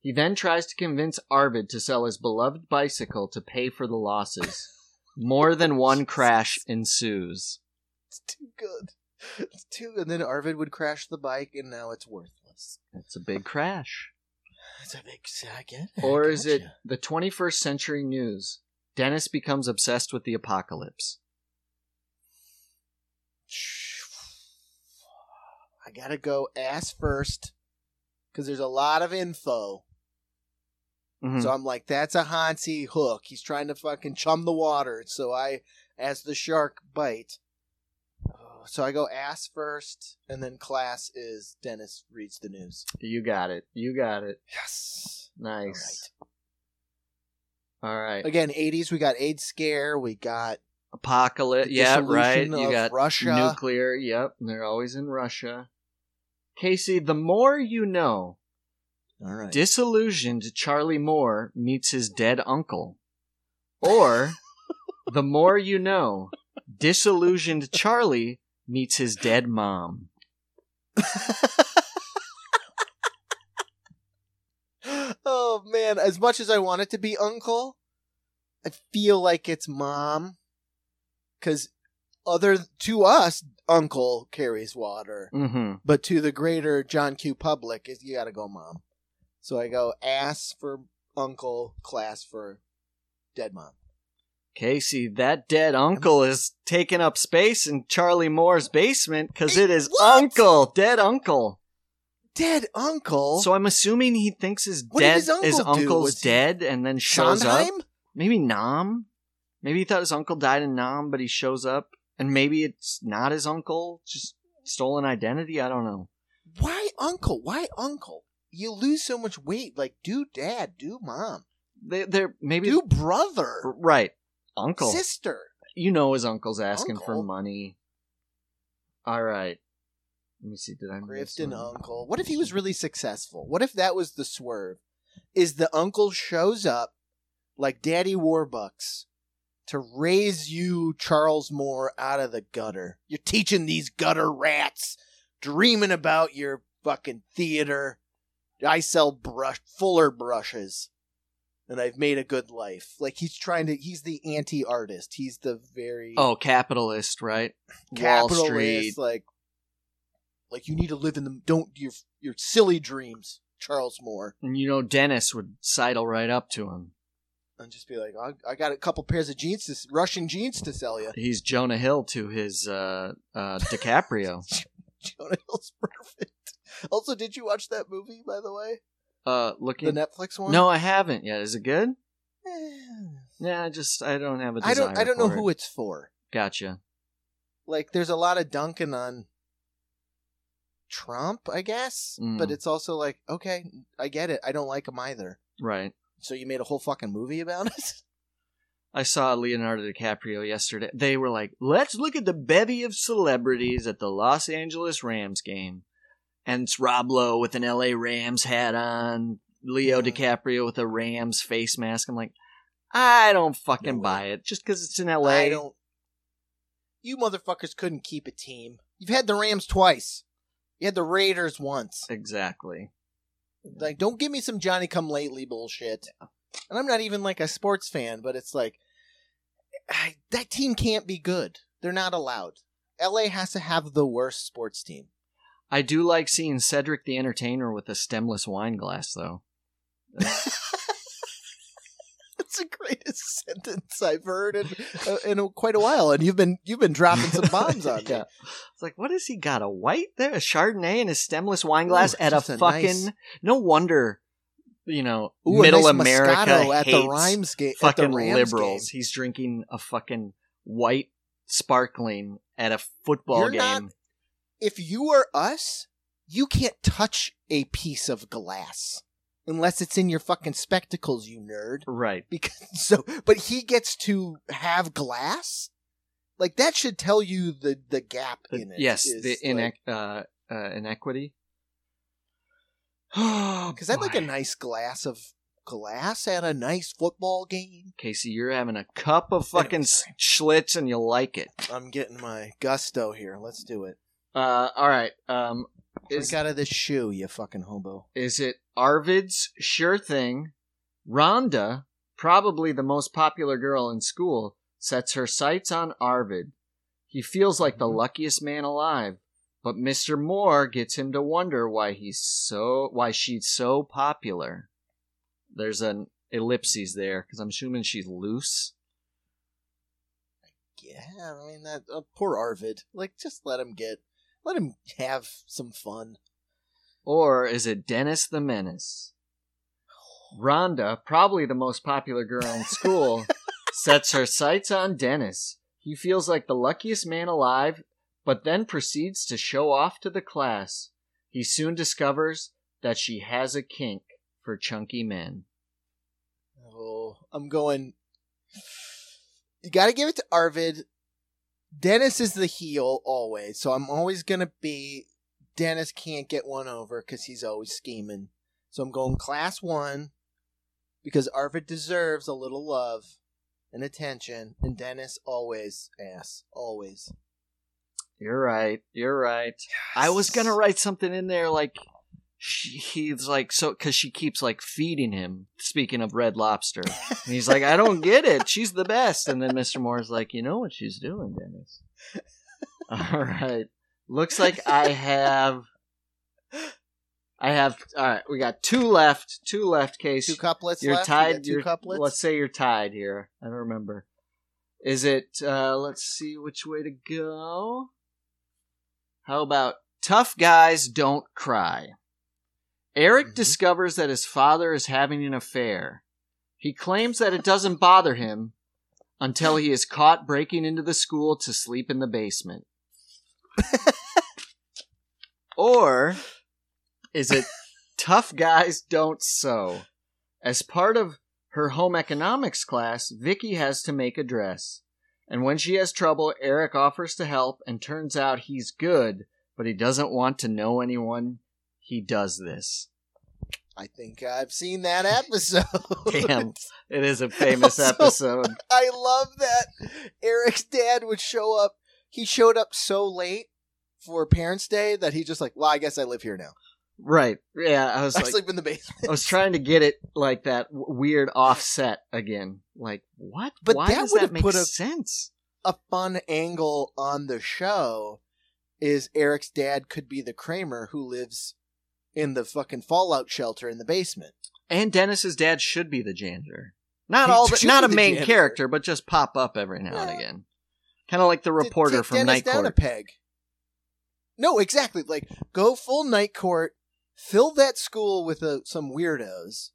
S1: He then tries to convince Arvid to sell his beloved bicycle to pay for the losses. More than one crash ensues.
S2: It's too good. It's too. And then Arvid would crash the bike, and now it's worthless.
S1: It's a big crash.
S2: It's a big. I get it.
S1: Or is it the 21st century news? Dennis becomes obsessed with the apocalypse.
S2: I gotta go ass first because there's a lot of info.
S1: Mhm.
S2: So I'm like, that's a Hansi hook. He's trying to fucking chum the water. So I, as the shark, bite. Oh, So I go ass first, and then class is Dennis reads the news.
S1: You got it. You got it.
S2: Yes.
S1: Nice. All right.
S2: Again, 80s. We got AIDS scare. We got
S1: Apocalypse. Yeah, right. You got
S2: Russia.
S1: nuclear. Yep. They're always in Russia. Casey, the more you know,
S2: all right.
S1: disillusioned Charlie Moore meets his dead uncle. Or, the more you know, disillusioned Charlie meets his dead mom.
S2: oh man, as much as I want it to be uncle, I feel like it's mom. Cause other to us, Uncle carries water,
S1: Mm-hmm.
S2: but to the greater John Q public, you got to go mom. So I go ass for uncle, class for dead mom.
S1: Casey, that dead uncle is taking up space in Charlie Moore's basement because it is
S2: what?
S1: uncle, dead uncle.
S2: Dead uncle.
S1: So I'm assuming he thinks his
S2: What did
S1: dead
S2: his uncle
S1: his
S2: do?
S1: uncle's
S2: Was he-
S1: dead and then shows up.
S2: Sondheim?
S1: Maybe Nam. Maybe he thought his uncle died in Nam, but he shows up, and maybe it's not his uncle, just stolen identity. I don't know.
S2: Why uncle? Why uncle? You lose so much weight. Like, do dad, do mom,
S1: They, they're maybe
S2: do brother,
S1: right. Uncle,
S2: sister.
S1: you know his uncle's asking for money. All right. Let me see. Did I
S2: Grifton uncle. What if he was really successful? What if that was the swerve? Is the uncle shows up like Daddy Warbucks to raise you, Charles Moore, out of the gutter? You're teaching these gutter rats, dreaming about your fucking theater. I sell brush Fuller brushes, and I've made a good life. Like he's trying to. He's the anti-artist. He's the very
S1: Oh, capitalist, right? Wall
S2: capitalist,
S1: Street.
S2: like like you need to live in the don't your your silly dreams, Charles Moore,
S1: And you know, Dennis would sidle right up to him.
S2: and just be like, I, I got a couple pairs of jeans, to, Russian jeans to sell you.
S1: He's Jonah Hill to his uh, uh, DiCaprio.
S2: Jonah Hill's perfect. Also, did you watch that movie by the way,
S1: uh, looking the.
S2: Netflix one?
S1: No, I haven't yet. Is it good?
S2: Eh,
S1: Yeah, I just I don't have a
S2: I don't. I don't know
S1: for
S2: who it's for.
S1: Gotcha.
S2: Like, there's a lot of dunking on Trump, I guess,
S1: Mm.
S2: but it's also like, okay, I get it. I don't like him either.
S1: Right.
S2: So you made a whole fucking movie about it?
S1: I saw Leonardo DiCaprio yesterday. They were like, "Let's look at the bevy of celebrities at the Los Angeles Rams game," and it's Rob Lowe with an LA Rams hat on, Leo
S2: Yeah.
S1: DiCaprio with a Rams face mask. I'm like, I don't fucking
S2: No
S1: buy it just because it's in LA.
S2: I don't. You motherfuckers couldn't keep a team. You've had the Rams twice. You had the Raiders once.
S1: Exactly.
S2: Like, don't give me some Johnny Come Lately bullshit. And I'm not even like a sports fan, but it's like I, that team can't be good. They're not allowed. LA has to have the worst sports team.
S1: I do like seeing Cedric the Entertainer with a stemless wine glass, though.
S2: That's the greatest sentence I've heard in uh, in quite a while, and you've been you've been dropping some bombs on me.
S1: It's like, what has he got? A white there? A Chardonnay in his stemless wine glass
S2: Ooh,
S1: at a
S2: a
S1: fucking.
S2: nice-
S1: No wonder, you know,
S2: Ooh,
S1: middle
S2: nice
S1: America
S2: at the game. at the
S1: fucking liberals.
S2: game.
S1: He's drinking a fucking white sparkling at a football
S2: You're
S1: game.
S2: not- if you are us, you can't touch a piece of glass unless it's in your fucking spectacles, you nerd.
S1: Right.
S2: Because so, but he gets to have glass. Like that should tell you the the gap in it.
S1: yes, the
S2: like-
S1: uh, uh, inequity. Oh,
S2: Because I'd like a nice glass of glass at a nice football game.
S1: Casey, you're having a cup of fucking
S2: Anyways.
S1: s- Schlitz and you like it.
S2: I'm getting my gusto here. Let's do it.
S1: Uh, all right. Um, is
S2: out of this shoe, you fucking hobo.
S1: is it Arvid's sure thing? Rhonda, probably the most popular girl in school, sets her sights on Arvid. He feels like the
S2: Mhm.
S1: luckiest man alive, but Mr. Moore gets him to wonder why he's so why she's so popular. There's an ellipses there because I'm assuming she's loose.
S2: Yeah, I mean that uh, poor Arvid. Like, just let him get, let him have some fun.
S1: Or is it Dennis the Menace? Rhonda, probably the most popular girl in school, sets her sights on Dennis. He feels like the luckiest man alive, but then proceeds to show off to the class. He soon discovers that she has a kink for chunky men.
S2: Oh, I'm going. You got to give it to Arvid. Dennis is the heel always, so I'm always gonna be. Dennis can't get one over because he's always scheming. So I'm going class one because Arvid deserves a little love and attention, and Dennis always ass always.
S1: You're right. You're right. I was gonna write something in there like she, he's like so because she keeps like feeding him. Speaking of Red Lobster, and he's like, I don't get it. She's the best. And then Mr. Moore's like, you know what she's doing, Dennis? All right. Looks like I have. I have. All right. We got two left. Two left. Case.
S2: Two couplets
S1: You're
S2: left.
S1: Tied.
S2: 2
S1: you're,
S2: couplets.
S1: Let's say you're tied here. I don't remember. Is it? uh Let's see which way to go. How about tough guys don't cry? Eric
S2: Mhm.
S1: discovers that his father is having an affair. He claims that it doesn't bother him until he is caught breaking into the school to sleep in the basement. or is it tough guys don't sew? As part of her home economics class, Vicky has to make a dress. And when she has trouble, Eric offers to help and turns out he's good, but he doesn't want to know anyone he does this.
S2: I think I've seen that episode.
S1: Damn, it is a famous
S2: Also-
S1: episode.
S2: I love that Eric's dad would show up. He showed up so late for Parents' Day that he just like, well, I guess I live here now.
S1: Right. Yeah, I was
S2: I
S1: like
S2: sleep in the basement.
S1: I was trying to get it like that w- weird offset again. Like what?
S2: But
S1: Why
S2: that
S1: does
S2: would've
S1: that make
S2: put a-
S1: sense?
S2: A fun angle on the show is Eric's dad could be the Kramer who lives in the fucking fallout shelter in the basement.
S1: And Dennis's dad should be the janitor. Not
S2: He
S1: all, the, not a main
S2: janitor.
S1: character, but just pop up every now and again. Kind of like the reporter from
S2: Dennis
S1: Night
S2: down a
S1: Court.
S2: peg. No, exactly. Like go full night court, fill that school with uh, some weirdos,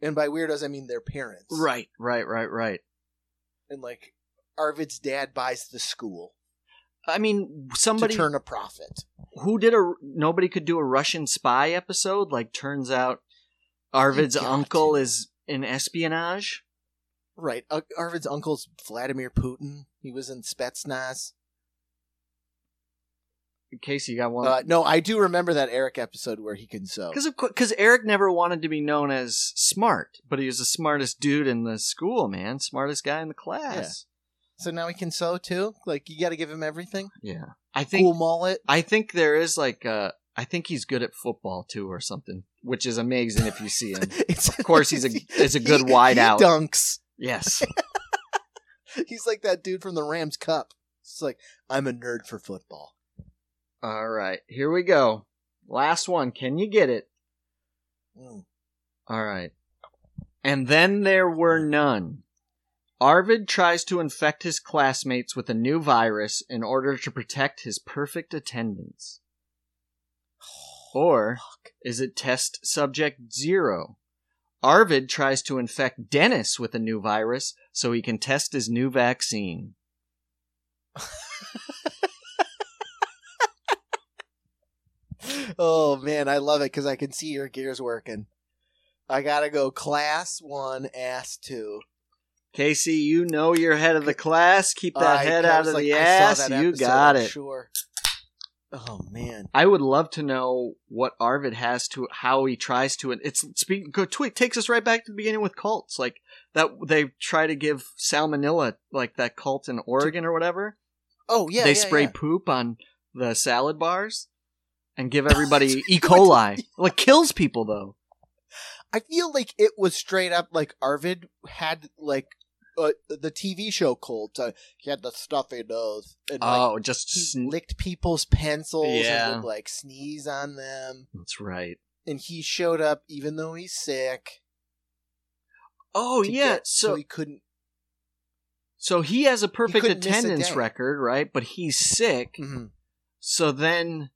S2: and by weirdos I mean their parents.
S1: Right, right, right, right.
S2: And like Arvid's dad buys the school
S1: I mean, somebody
S2: to turn a profit.
S1: who did a nobody could do a Russian spy episode. Like, turns out Arvid's uncle
S2: to.
S1: is in espionage.
S2: Right. Uh, Arvid's uncle's Vladimir Putin. He was in Spetsnaz.
S1: In case you got one,
S2: Uh, no, I do remember that Eric episode where he can sew.
S1: Because because Eric never wanted to be known as smart, but he was the smartest dude in the school, man, smartest guy in the class.
S2: So now he can sew too. Like you got to give him everything.
S1: Yeah, I think
S2: Cool mullet.
S1: I think there is like uh, I think he's good at football too, or something, which is amazing if you see him.
S2: It's,
S1: Of course, he's a is a good
S2: he,
S1: wide
S2: he
S1: out.
S2: dunks.
S1: Yes,
S2: He's like that dude from the Rams Cup. It's like I'm a nerd for football.
S1: All right, here we go. Last one. Can you get it?
S2: Mm.
S1: All right. And then there were none. Arvid tries to infect his classmates with a new virus in order to protect his perfect attendance. Or is it test subject zero? Arvid tries to infect Dennis with a new virus so he can test his new vaccine.
S2: Oh man, I love it because I can see your gears working. I gotta go class one, ass two.
S1: Casey, you know you're head of the class. Keep that
S2: I-
S1: head out of
S2: like,
S1: the ass. You got it.
S2: Sure. Oh man.
S1: I would love to know what Arvid has to how he tries to it's speak go tweet takes us right back to the beginning with cults like that they try to give salmonella like that cult in Oregon or whatever
S2: Oh yeah.
S1: they
S2: yeah,
S1: spray
S2: yeah.
S1: poop on the salad bars and give everybody E. coli like kills people though
S2: I feel like it was straight up like Arvid had like uh, the TV show Colt. Uh, he had the stuffy nose, and like,
S1: oh just
S2: he
S1: sn-
S2: licked people's pencils
S1: Yeah.
S2: and would like sneeze on them.
S1: that's right
S2: And he showed up even though he's sick.
S1: oh yeah
S2: get-
S1: so
S2: he couldn't.
S1: so he has a perfect
S2: couldn't a
S1: attendance record right but he's sick
S2: Mhm.
S1: So then,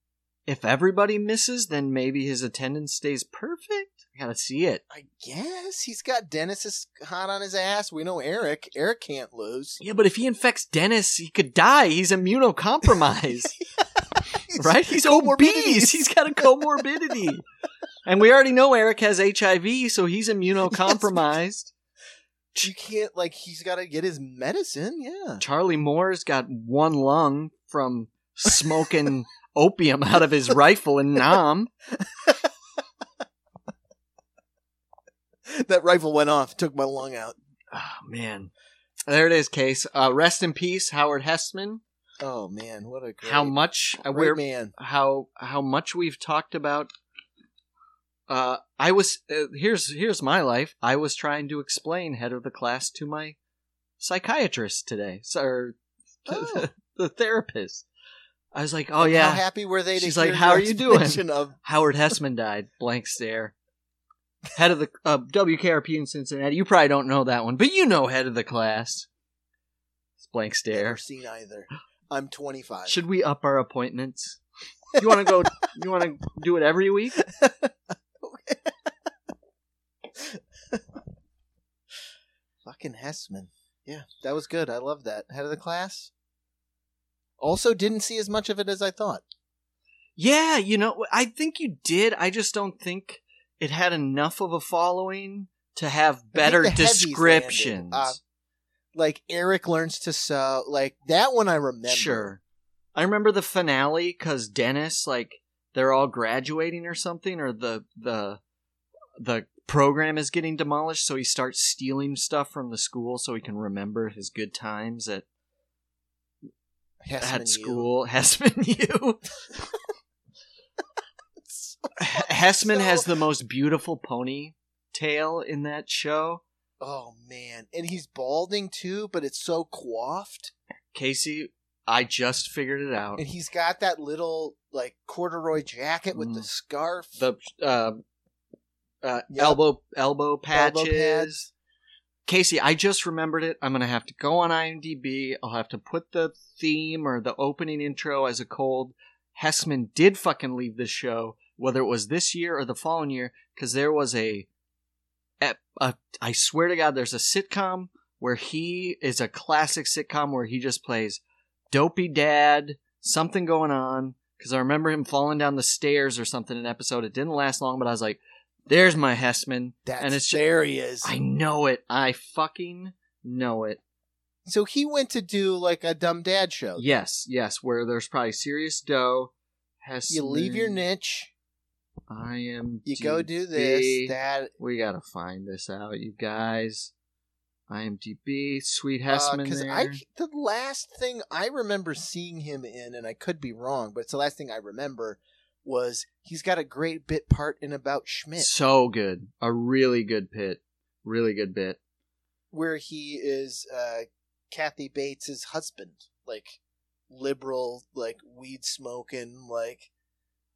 S1: if everybody misses, then maybe his attendance stays perfect. I gotta see it.
S2: I guess he's got Dennis is hot on his ass. We know Eric. Eric can't lose.
S1: Yeah, but if he infects Dennis, he could die. He's immunocompromised, right? He's obese. He's got a comorbidity. and we already know Eric has HIV, so he's immunocompromised.
S2: You can't like he's got to get his medicine. Yeah.
S1: Charlie Moore's got one lung from smoking opium out of his rifle in Nam.
S2: that rifle went off, took my lung out.
S1: Oh, man. There it is, Case. Uh, rest in peace, Howard Hesseman.
S2: Oh man, what a great,
S1: how much uh,
S2: great
S1: we're
S2: man.
S1: how how much we've talked about uh i was uh, here's here's my life i was trying to explain head of the class to my psychiatrist today so or-
S2: Oh.
S1: the therapist. I was like, oh
S2: And
S1: yeah,
S2: How happy were they? To
S1: She's like, "How are you doing?"
S2: Of
S1: Howard Hesseman died. Blank stare. Head of the uh, WKRP in Cincinnati. You probably don't know that one, but you know head of the class. It's blank stare.
S2: never seen either. I'm 25.
S1: Should we up our appointments? You want to go? you want to do it every week?
S2: Fucking Hesseman. Yeah, that was good. I love that. Head of the class. Also, didn't see as much of it as I thought.
S1: Yeah, you know, I think you did. I just don't think it had enough of a following to have better descriptions.
S2: landed. Uh, Like Eric learns to sew. Like that one, I remember.
S1: Sure. I remember the finale because Dennis, like, they're all graduating or something, or the the the program is getting demolished, so he starts stealing stuff from the school so he can remember his good times at
S2: Hesseman
S1: at school. Hesseman, you. Hesseman has the most beautiful ponytail in that show.
S2: Oh man, and he's balding too, but it's so coiffed,
S1: Casey, I just figured it out.
S2: and he's got that little like corduroy jacket with the
S1: Mm.
S2: scarf.
S1: The uh, uh,
S2: Yep.
S1: elbow elbow patches.
S2: Elbow pads.
S1: Casey, I just remembered it. I'm gonna have to go on IMDb. I'll have to put the theme or the opening intro as a cold. Hesseman did fucking leave this show, whether it was this year or the following year, because there was a, ep- a. I swear to God, there's a sitcom where he is a classic sitcom where he just plays dopey dad, something going on. Because I remember him falling down the stairs or something in an episode. It didn't last long, but I was like, "There's my Hesseman."
S2: That's
S1: and it's ju-
S2: there he is.
S1: I know it. I fucking know it.
S2: So he went to do like a dumb dad show.
S1: Yes, yes. Where there's probably serious dough. Has
S2: You leave your niche.
S1: I am.
S2: You go do this, that.
S1: We gotta find this out, you guys. IMDb, Sweet Hesseman
S2: Because. Uh, I the last thing I remember seeing him in, and I could be wrong, but it's the last thing I remember was he's got a great bit part in about Schmidt,
S1: So good. A really good pit. Really good bit.
S2: where he is uh, Kathy Bates's husband, like liberal, like weed smoking, like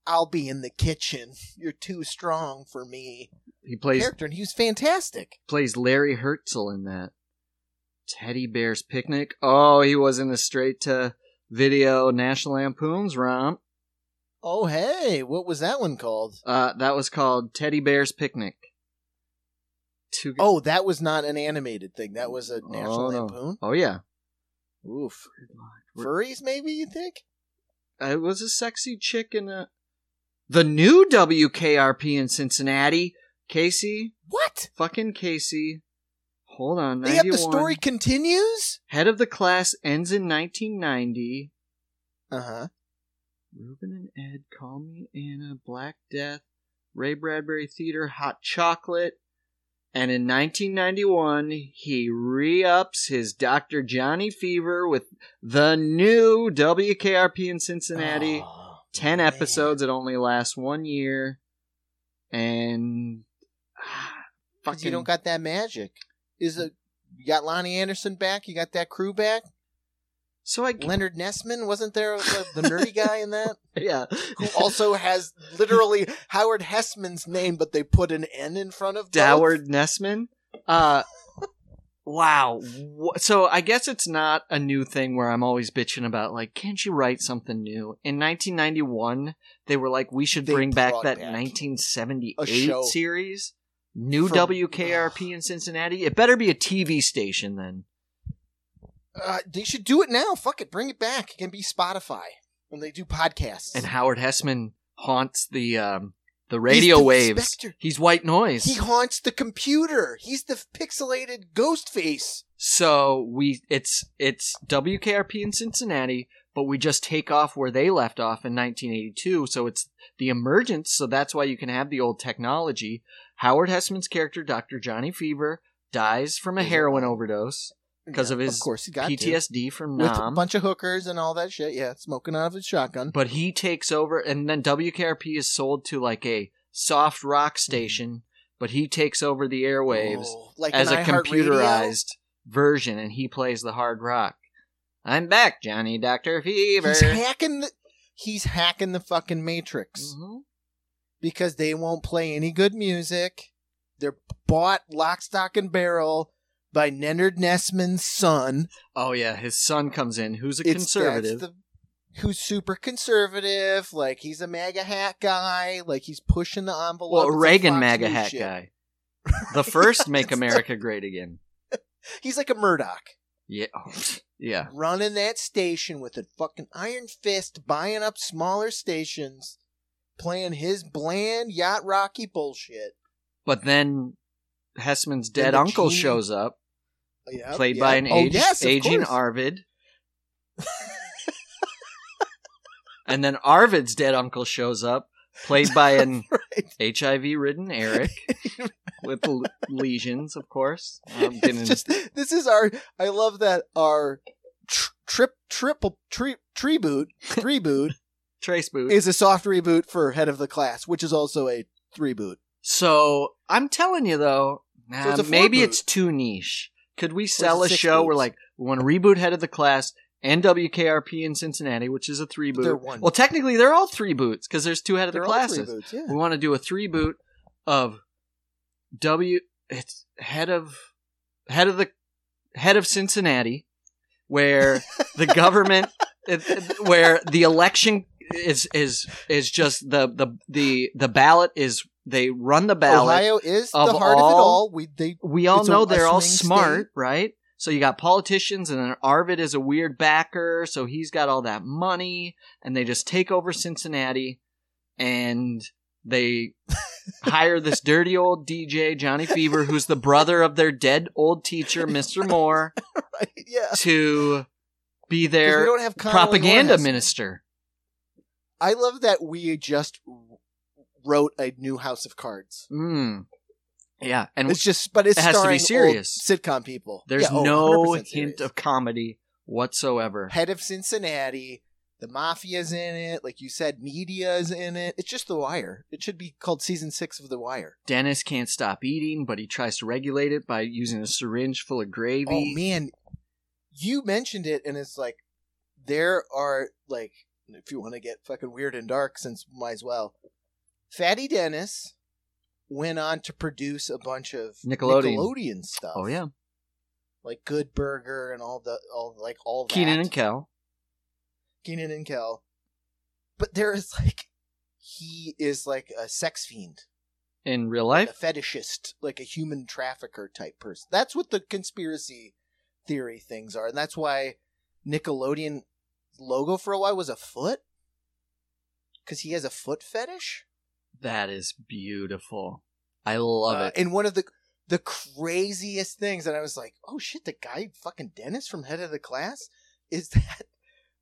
S2: I'll be in the kitchen. You're too strong for me.
S1: He plays
S2: Character, and he was fantastic.
S1: plays Larry Hertzel in that. Teddy Bear's Picnic. Oh, he was in the straight to video National Lampoon's romp.
S2: Oh hey, what was that one called?
S1: Uh, that was called Teddy Bear's Picnic. Two.
S2: Oh, that was not an animated thing. That was a National
S1: Oh, no.
S2: Lampoon.
S1: Oh yeah.
S2: Oof. Furries, maybe you think?
S1: It was a sexy chick in a. The new WKRP in Cincinnati, Casey,
S2: What?
S1: fucking Casey. Hold on,
S2: They have the story continues.
S1: Head of the class ends in 1990.
S2: Uh huh.
S1: Rubin and Ed, Call Me Anna, Black Death, Ray Bradbury Theater, Hot Chocolate. And in 1991, he re ups his Dr. Johnny Fever with the new WKRP in Cincinnati.
S2: Oh,
S1: 10
S2: man.
S1: episodes. It only lasts one year. And. ah, Fucking,
S2: you don't got that magic. Is it? You got Loni Anderson back. You got that crew back.
S1: So I.
S2: Leonard Nessman wasn't there the, the nerdy guy in that
S1: Yeah.
S2: who also has literally Howard Hesseman's name, but they put an N in front of both?
S1: Doward Nessman. Uh, wow. So I guess it's not a new thing where I'm always bitching about like, can't you write something new? In 1991, they were like, we should
S2: They
S1: bring back that
S2: back
S1: 1978 series. New
S2: From-
S1: WKRP in Cincinnati. It better be a TV station then.
S2: Uh, they should do it now. Fuck it, bring it back. It can be Spotify when they do podcasts.
S1: And Howard Hesseman haunts the um, the
S2: He's
S1: radio
S2: the
S1: waves.
S2: Spectre.
S1: He's white noise.
S2: He haunts the computer. He's the pixelated ghost face.
S1: So we it's it's WKRP in Cincinnati, but we just take off where they left off in 1982. So it's the emergence. So that's why you can have the old technology. Howard Hesseman's character, Dr. Johnny Fever, dies from a heroin overdose because of his
S2: of course, he got to.
S1: PTSD from
S2: with a bunch of hookers and all that shit. Yeah, smoking out of his shotgun.
S1: but he takes over, and then WKRP is sold to like a soft rock station. But he takes over the airwaves
S2: Oh, like
S1: as a computerized version, and he plays the hard rock. I'm back, Johnny Doctor Fever.
S2: He's hacking the he's hacking the fucking Matrix
S1: Mhm.
S2: because they won't play any good music. They're bought lock, stock, and barrel by Leonard Nessman's son.
S1: Oh yeah, his son comes in, who's a
S2: It's-
S1: conservative.
S2: that's the- who's super conservative. Like he's a MAGA hat guy. Like he's pushing the envelope.
S1: well,
S2: It's like
S1: Reagan
S2: Fox
S1: MAGA
S2: News
S1: hat
S2: shit.
S1: guy. The first Make America Great Again.
S2: He's like a Murdoch.
S1: Yeah. Oh, yeah.
S2: running that station with a fucking iron fist, buying up smaller stations, playing his bland yacht rocky bullshit.
S1: But then
S2: Hesseman's
S1: dead
S2: the
S1: uncle shows up,
S2: Yep,
S1: played
S2: yep.
S1: by an
S2: oh,
S1: age,
S2: yes,
S1: aging
S2: course.
S1: Arvid. and then Arvid's dead uncle shows up, played by an
S2: Right.
S1: HIV ridden Eric with l- lesions, of course. Um,
S2: just this is our. I love that our tr- trip triple tree tree boot three boot
S1: Trace boot.
S2: is a soft reboot for head of the class, which is also a three boot.
S1: So I'm telling you though, nah,
S2: it's uh,
S1: maybe
S2: boot.
S1: it's too niche. Could we sell a show where
S2: boots?
S1: like we want to reboot Head of the Class and WKRP in Cincinnati, which is a three
S2: They're
S1: boot?
S2: one.
S1: Well, technically they're all three boots because there's two Head of the
S2: They're three
S1: Classes.
S2: boots. Yeah.
S1: We want to do a three boot of W. It's head of head of the head of Cincinnati, where the government, where the election is is is just the the the the ballot is they run the ballot.
S2: Ohio is the heart of it
S1: all-
S2: all. We they
S1: we all know they're all smart,
S2: state.
S1: right? So you got politicians, and then Arvid is a weird backer, so he's got all that money, and they just take over Cincinnati, and they hire this dirty old DJ Johnny Fever, who's the brother of their dead old teacher, Mister Moore,
S2: right. Yeah.
S1: to be their
S2: don't have
S1: propaganda minister.
S2: I love that we just wrote a new House of Cards.
S1: Mm. Yeah, and
S2: It's just, but it's
S1: It has to be serious.
S2: sitcom people.
S1: there's
S2: Yeah, oh,
S1: no
S2: 100%
S1: hint of comedy whatsoever.
S2: head of Cincinnati. The mafia's in it, like you said. Media's in it. It's just The Wire. It should be called season six of The Wire.
S1: Dennis can't stop eating, but he tries to regulate it by using a syringe full of gravy.
S2: Oh man, you mentioned it, and it's like there are like if you want to get fucking weird and dark, since might as well. Fatty Dennis went on to produce a bunch of
S1: Nickelodeon.
S2: Nickelodeon stuff.
S1: Oh, yeah,
S2: like Good Burger and all the all like all that.
S1: Kenan and Kel.
S2: Kenan and Kel. But there is like he is like a sex fiend,
S1: In real
S2: like
S1: life,
S2: a fetishist, like a human trafficker type person. That's what the conspiracy theory things are, and that's why Nickelodeon logo for a while was a foot because he has a foot fetish.
S1: That is beautiful. I love
S2: Uh,
S1: it.
S2: And one of the the craziest things, and I was like, "Oh shit!" The guy, fucking Dennis from Head of the Class, is that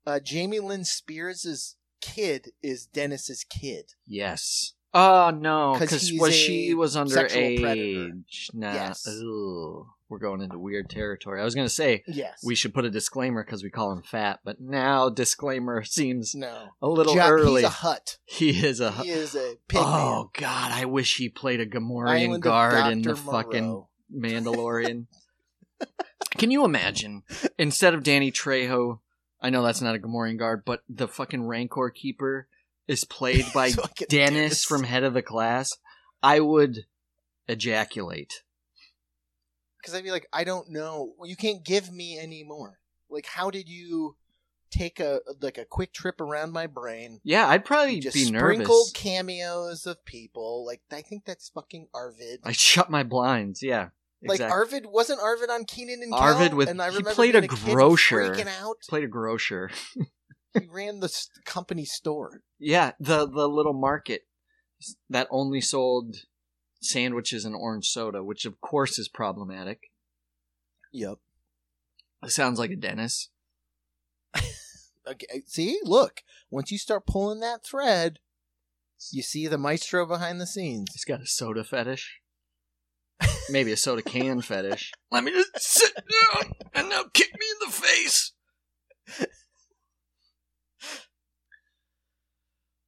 S2: uh, Jamie Lynn Spears's kid is Dennis's kid.
S1: Yes. Oh no, because was she was
S2: sexual predator.
S1: underage? Nah.
S2: Yes.
S1: Ugh. We're going into weird territory. I was gonna say
S2: Yes,
S1: we should put a disclaimer because we call him fat, but now disclaimer seems
S2: no
S1: a little
S2: Jack-
S1: early.
S2: He's a hut.
S1: he is a.
S2: He is a pig
S1: oh God, I wish he played a. Gamorrean
S2: Island
S1: guard in the
S2: Dr.
S1: fucking Mandalorian. Can you imagine instead of Danny Trejo? I know that's not a Gamorrean guard, but the fucking Rancor keeper is played by
S2: Fucking
S1: Dennis from Head of the Class. I would ejaculate.
S2: Because I'd be like, I don't know. You can't give me any more. Like, how did you take a like a quick trip around my brain?
S1: Yeah, I'd probably
S2: just
S1: be
S2: sprinkled
S1: nervous.
S2: cameos of people. Like, I think that's fucking Arvid.
S1: I shut my blinds. Yeah,
S2: Like. Arvid wasn't Arvid on Kenan and Kel?
S1: Arvid with-
S2: and I
S1: he played a
S2: kid
S1: grocer.
S2: freaking out.
S1: Played a grocer.
S2: He ran the company store.
S1: Yeah, the the little market that only sold sandwiches and orange soda, which of course is problematic.
S2: Yep.
S1: Sounds like a dentist.
S2: Okay, see, look. Once you start pulling that thread, you see the maestro behind the scenes.
S1: He's got a soda fetish. Maybe a soda can fetish. Let me just sit down and now kick me in the face.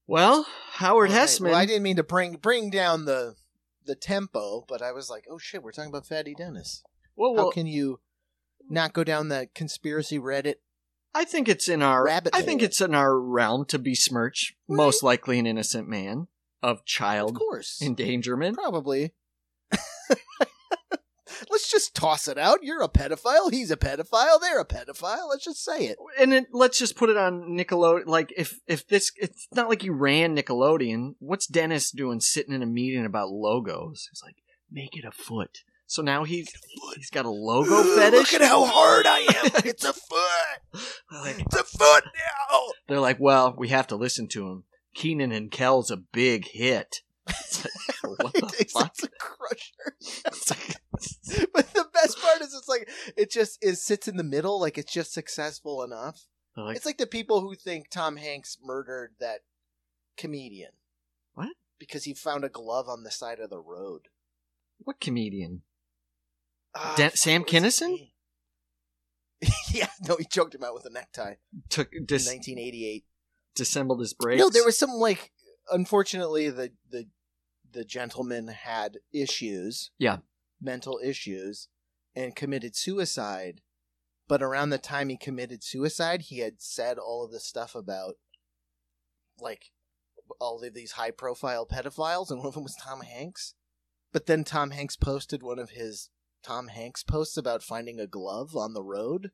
S1: Well, Howard
S2: right,
S1: Hesseman.
S2: Well, I didn't mean to bring bring down the the tempo, but I was like, oh shit, we're talking about Fatty Dennis.
S1: well,
S2: How can you not go down the conspiracy Reddit
S1: I think it's in our
S2: Rabbit
S1: I think it's in our realm to besmirch
S2: Right.
S1: most likely an innocent man of child Of
S2: course.
S1: endangerment.
S2: Probably. Let's just toss it out. You're a pedophile. He's a pedophile. They're a pedophile. Let's just say it.
S1: And it, let's just put it on Nickelodeon. Like if if this, it's not like he ran Nickelodeon. What's Dennis doing sitting in a meeting about logos? He's like, make it a foot. So now he's he's got a logo fetish.
S2: Look at how hard I am. It's a foot.
S1: Like,
S2: It's a foot now.
S1: they're like, well, we have to listen to him. Kenan and Kel's a big hit. It's like, what the
S2: It's
S1: fuck?
S2: a crusher.
S1: It's like-
S2: But the best part is it's like it just is sits in the middle, like it's just successful enough.
S1: like,
S2: it's like the people who think Tom Hanks murdered that comedian.
S1: What?
S2: Because he found a glove on the side of the road.
S1: what comedian?
S2: Ah,
S1: Dan-
S2: fuck,
S1: Sam Kinison?
S2: yeah, no, he choked him out with a necktie
S1: Took
S2: in
S1: dis-
S2: 1988.
S1: dissembled his brakes.
S2: No, there was some like. Unfortunately, the the the gentleman had issues.
S1: Yeah.
S2: mental issues, and committed suicide. But around the time he committed suicide, he had said all of this stuff about like all of these high profile pedophiles, and one of them was Tom Hanks. But then Tom Hanks posted one of his Tom Hanks posts about finding a glove on the road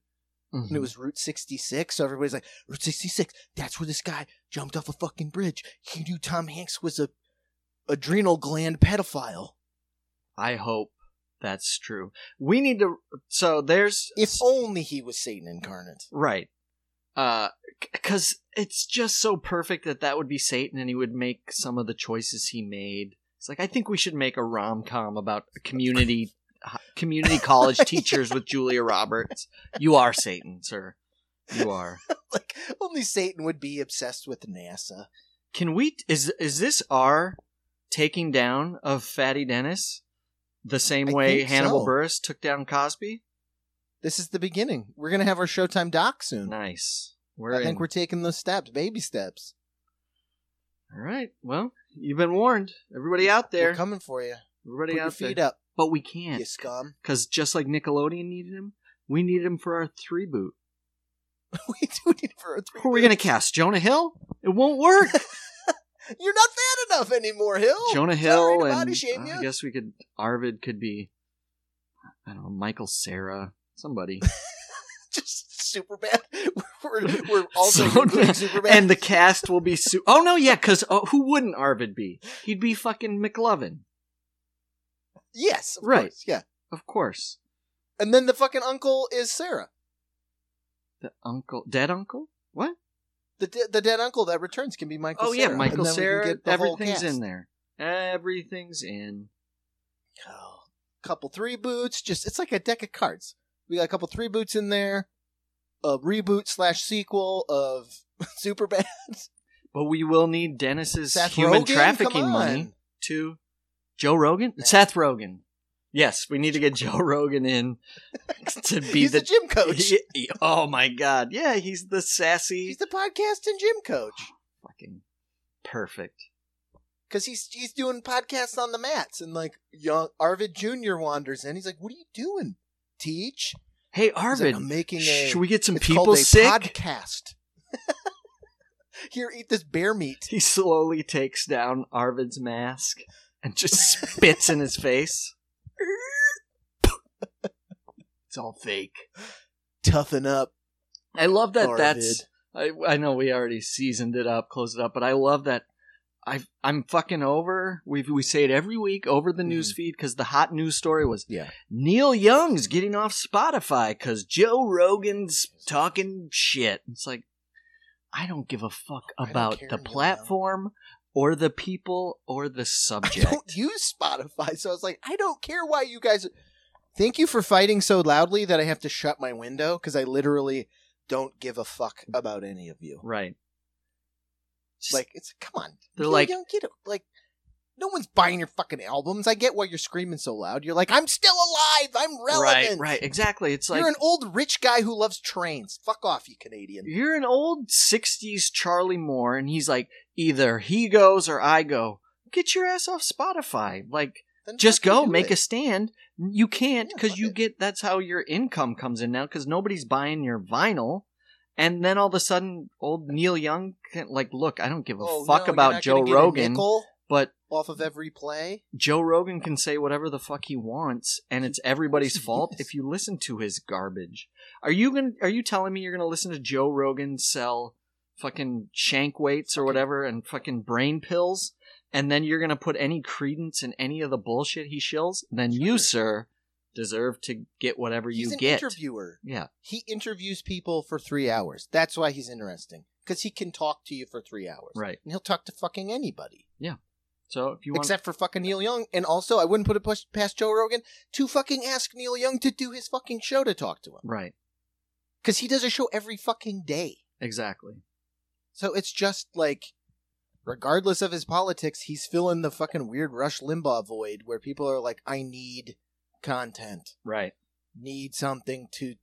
S1: Mhm.
S2: and it was Route 66. So everybody's like, Route 66, that's where this guy jumped off a fucking bridge. He knew Tom Hanks was a adrenal gland pedophile.
S1: I hope that's true. We need to. So there's
S2: If only he was Satan incarnate.
S1: right, uh, because it's just so perfect that that would be Satan, and he would make some of the choices he made. It's like I think we should make a rom com about community community college teachers with Julia Roberts. You are Satan, sir. You are.
S2: like, only Satan would be obsessed with NASA.
S1: Can we? Is is this our taking down of Fatty Dennis? The same
S2: I
S1: way Hannibal
S2: so.
S1: Buress took down Cosby.
S2: This is the beginning. We're going to have our Showtime doc soon.
S1: Nice. We're
S2: I
S1: in.
S2: think we're taking those steps, baby steps.
S1: All right. Well, you've been warned. Everybody out there.
S2: We're coming for you.
S1: Everybody
S2: Put your
S1: out
S2: feet
S1: there.
S2: up,
S1: But we can't.
S2: You scum.
S1: Because just like Nickelodeon needed him, we needed him for our three boot.
S2: we do need for a three.
S1: Who are we going to cast? Jonah Hill? It won't work.
S2: You're not fat enough anymore, Hill.
S1: Jonah
S2: Sorry
S1: Hill
S2: to
S1: and
S2: shame
S1: uh,
S2: you.
S1: I guess we could. Arvid could be. I don't know. Michael Cera. Somebody.
S2: just super bad. We're, we're also
S1: So-
S2: including super bad.
S1: and the cast will be. Su- oh no, yeah. Because oh, who wouldn't Arvid be? He'd be fucking McLovin,
S2: yes, of
S1: Right.
S2: course, yeah.
S1: of course.
S2: And then the fucking uncle is Cera,
S1: The uncle, dead uncle. What?
S2: The de- the dead uncle that returns can be Michael.
S1: Oh yeah. Michael
S2: And then we can
S1: Cera.
S2: get the whole
S1: Everything's in there. Everything's in.
S2: Oh, couple three boots. Just it's like a deck of cards. We got a couple three boots in there. A reboot slash sequel of Superbad.
S1: But we will need Dennis's
S2: Seth
S1: human
S2: Rogen?
S1: trafficking
S2: Come
S1: money
S2: on.
S1: to Joe Rogan. Seth Rogen. Yes, we need to get Joe Rogan in to be
S2: He's
S1: the,
S2: the gym coach.
S1: He- he- oh my god! Yeah, he's the sassy.
S2: He's the podcast and gym coach oh,
S1: fucking perfect.
S2: because he's he's doing podcasts on the mats and like young Arvid Junior wanders in. He's like, "What are you doing? Teach."
S1: Hey
S2: He's like,
S1: Arvid,
S2: I'm making a.
S1: should we get some people sick?
S2: podcast. Here, eat this bear meat.
S1: He slowly takes down Arvid's mask and just spits in his face. It's all fake.
S2: Toughen up,
S1: I love that. That's I, I know we already seasoned it up, closed it up, but I love that. I I'm fucking over. We we say it every week over the
S2: Mhm.
S1: news feed because the hot news story was
S2: Yeah.
S1: Neil Young's getting off Spotify because Joe Rogan's talking shit. It's like I don't give a fuck about the platform or the people or the subject.
S2: I don't use Spotify, so I was like, I don't care why you guys. Thank you for fighting so loudly that I have to shut my window because I literally don't give a fuck about any of you.
S1: right. Just-
S2: Like, it's come on.
S1: They're
S2: You
S1: like-
S2: don't get it. Like, no one's buying your fucking albums. I get why you're screaming so loud. You're like, I'm still alive. I'm relevant.
S1: right, right, exactly. It's like
S2: You're an old rich guy who loves trains. Fuck off, you Canadian.
S1: you're an old 60s Charlie Moore, and he's like, either he goes or I go. Get your ass off Spotify. Like,
S2: Then
S1: just go, make
S2: it.
S1: a stand. You can't because
S2: fuck
S1: you
S2: it.
S1: get that's how your income comes in now because nobody's buying your vinyl. And then all of a sudden, old Neil Young can like, look, I don't give a
S2: Oh,
S1: fuck
S2: no,
S1: about Joe
S2: gonna get a
S1: Rogan, but
S2: off of every play.
S1: Joe Rogan can say whatever the fuck he wants, and it's everybody's fault if you listen to his garbage. Are you gonna? Are you telling me you're gonna listen to Joe Rogan sell fucking shank weights or whatever and fucking brain pills, and then you're gonna put any credence in any of the bullshit he shills? Then you, sir, deserve to get whatever
S2: He's
S1: you
S2: an
S1: get.
S2: interviewer.
S1: Yeah,
S2: He interviews people for three hours. That's why he's interesting because he can talk to you for three hours.
S1: right.
S2: And he'll talk to fucking anybody. Yeah.
S1: So if you want,
S2: Except for fucking Neil Young. And also, I wouldn't put it push- past Joe Rogan to fucking ask Neil Young to do his fucking show to talk to him.
S1: right,
S2: Because he does a show every fucking day.
S1: exactly.
S2: So it's just like, regardless of his politics, he's filling the fucking weird Rush Limbaugh void where people are like, I need content,
S1: Right.
S2: need something to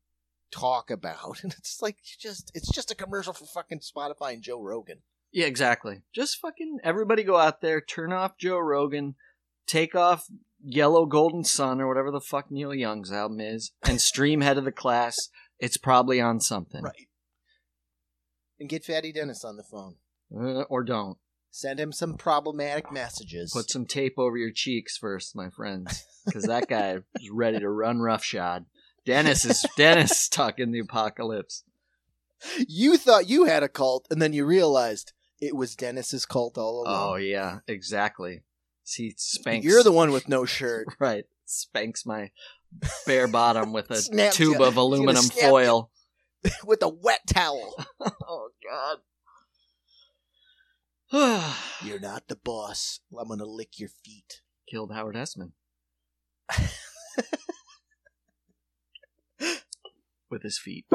S2: talk about. And it's like, just, it's just a commercial for fucking Spotify and Joe Rogan.
S1: Yeah, exactly. Just fucking everybody go out there, turn off Joe Rogan, take off Yellow Golden Sun or whatever the fuck Neil Young's album is, and stream Head of the Class. It's probably on something.
S2: Right. And get Fatty Dennis on the phone.
S1: Uh, or don't.
S2: Send him some problematic messages.
S1: Put some tape over your cheeks first, my friends. Because that guy is ready to run roughshod. Dennis is Dennis talking the apocalypse.
S2: you thought you had a cult, and then you realized it was Dennis's cult all along.
S1: Oh yeah, exactly. See spanks
S2: You're the one with no shirt.
S1: right. Spanks my bare bottom with a tube
S2: ya.
S1: of aluminum foil.
S2: with a wet towel.
S1: oh god.
S2: You're not the boss. I'm gonna lick your feet.
S1: Killed Howard Hesseman. With his feet.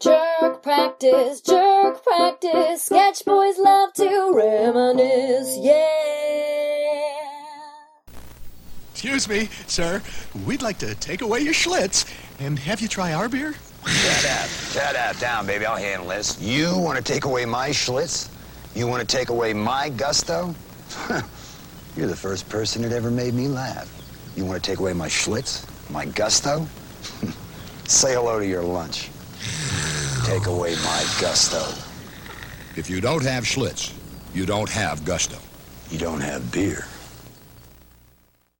S3: Jerk practice, jerk practice. Sketch boys love to reminisce, yeah.
S4: Excuse me, sir. We'd like to take away your Schlitz and have you try our beer.
S5: Shut up. Shut up. Down, baby. I'll handle this. You want to take away my Schlitz? You want to take away my gusto? You're the first person that ever made me laugh. You want to take away my Schlitz? My gusto? Say hello to your lunch. Take away my gusto.
S6: If you don't have Schlitz, you don't have gusto.
S5: You don't have beer.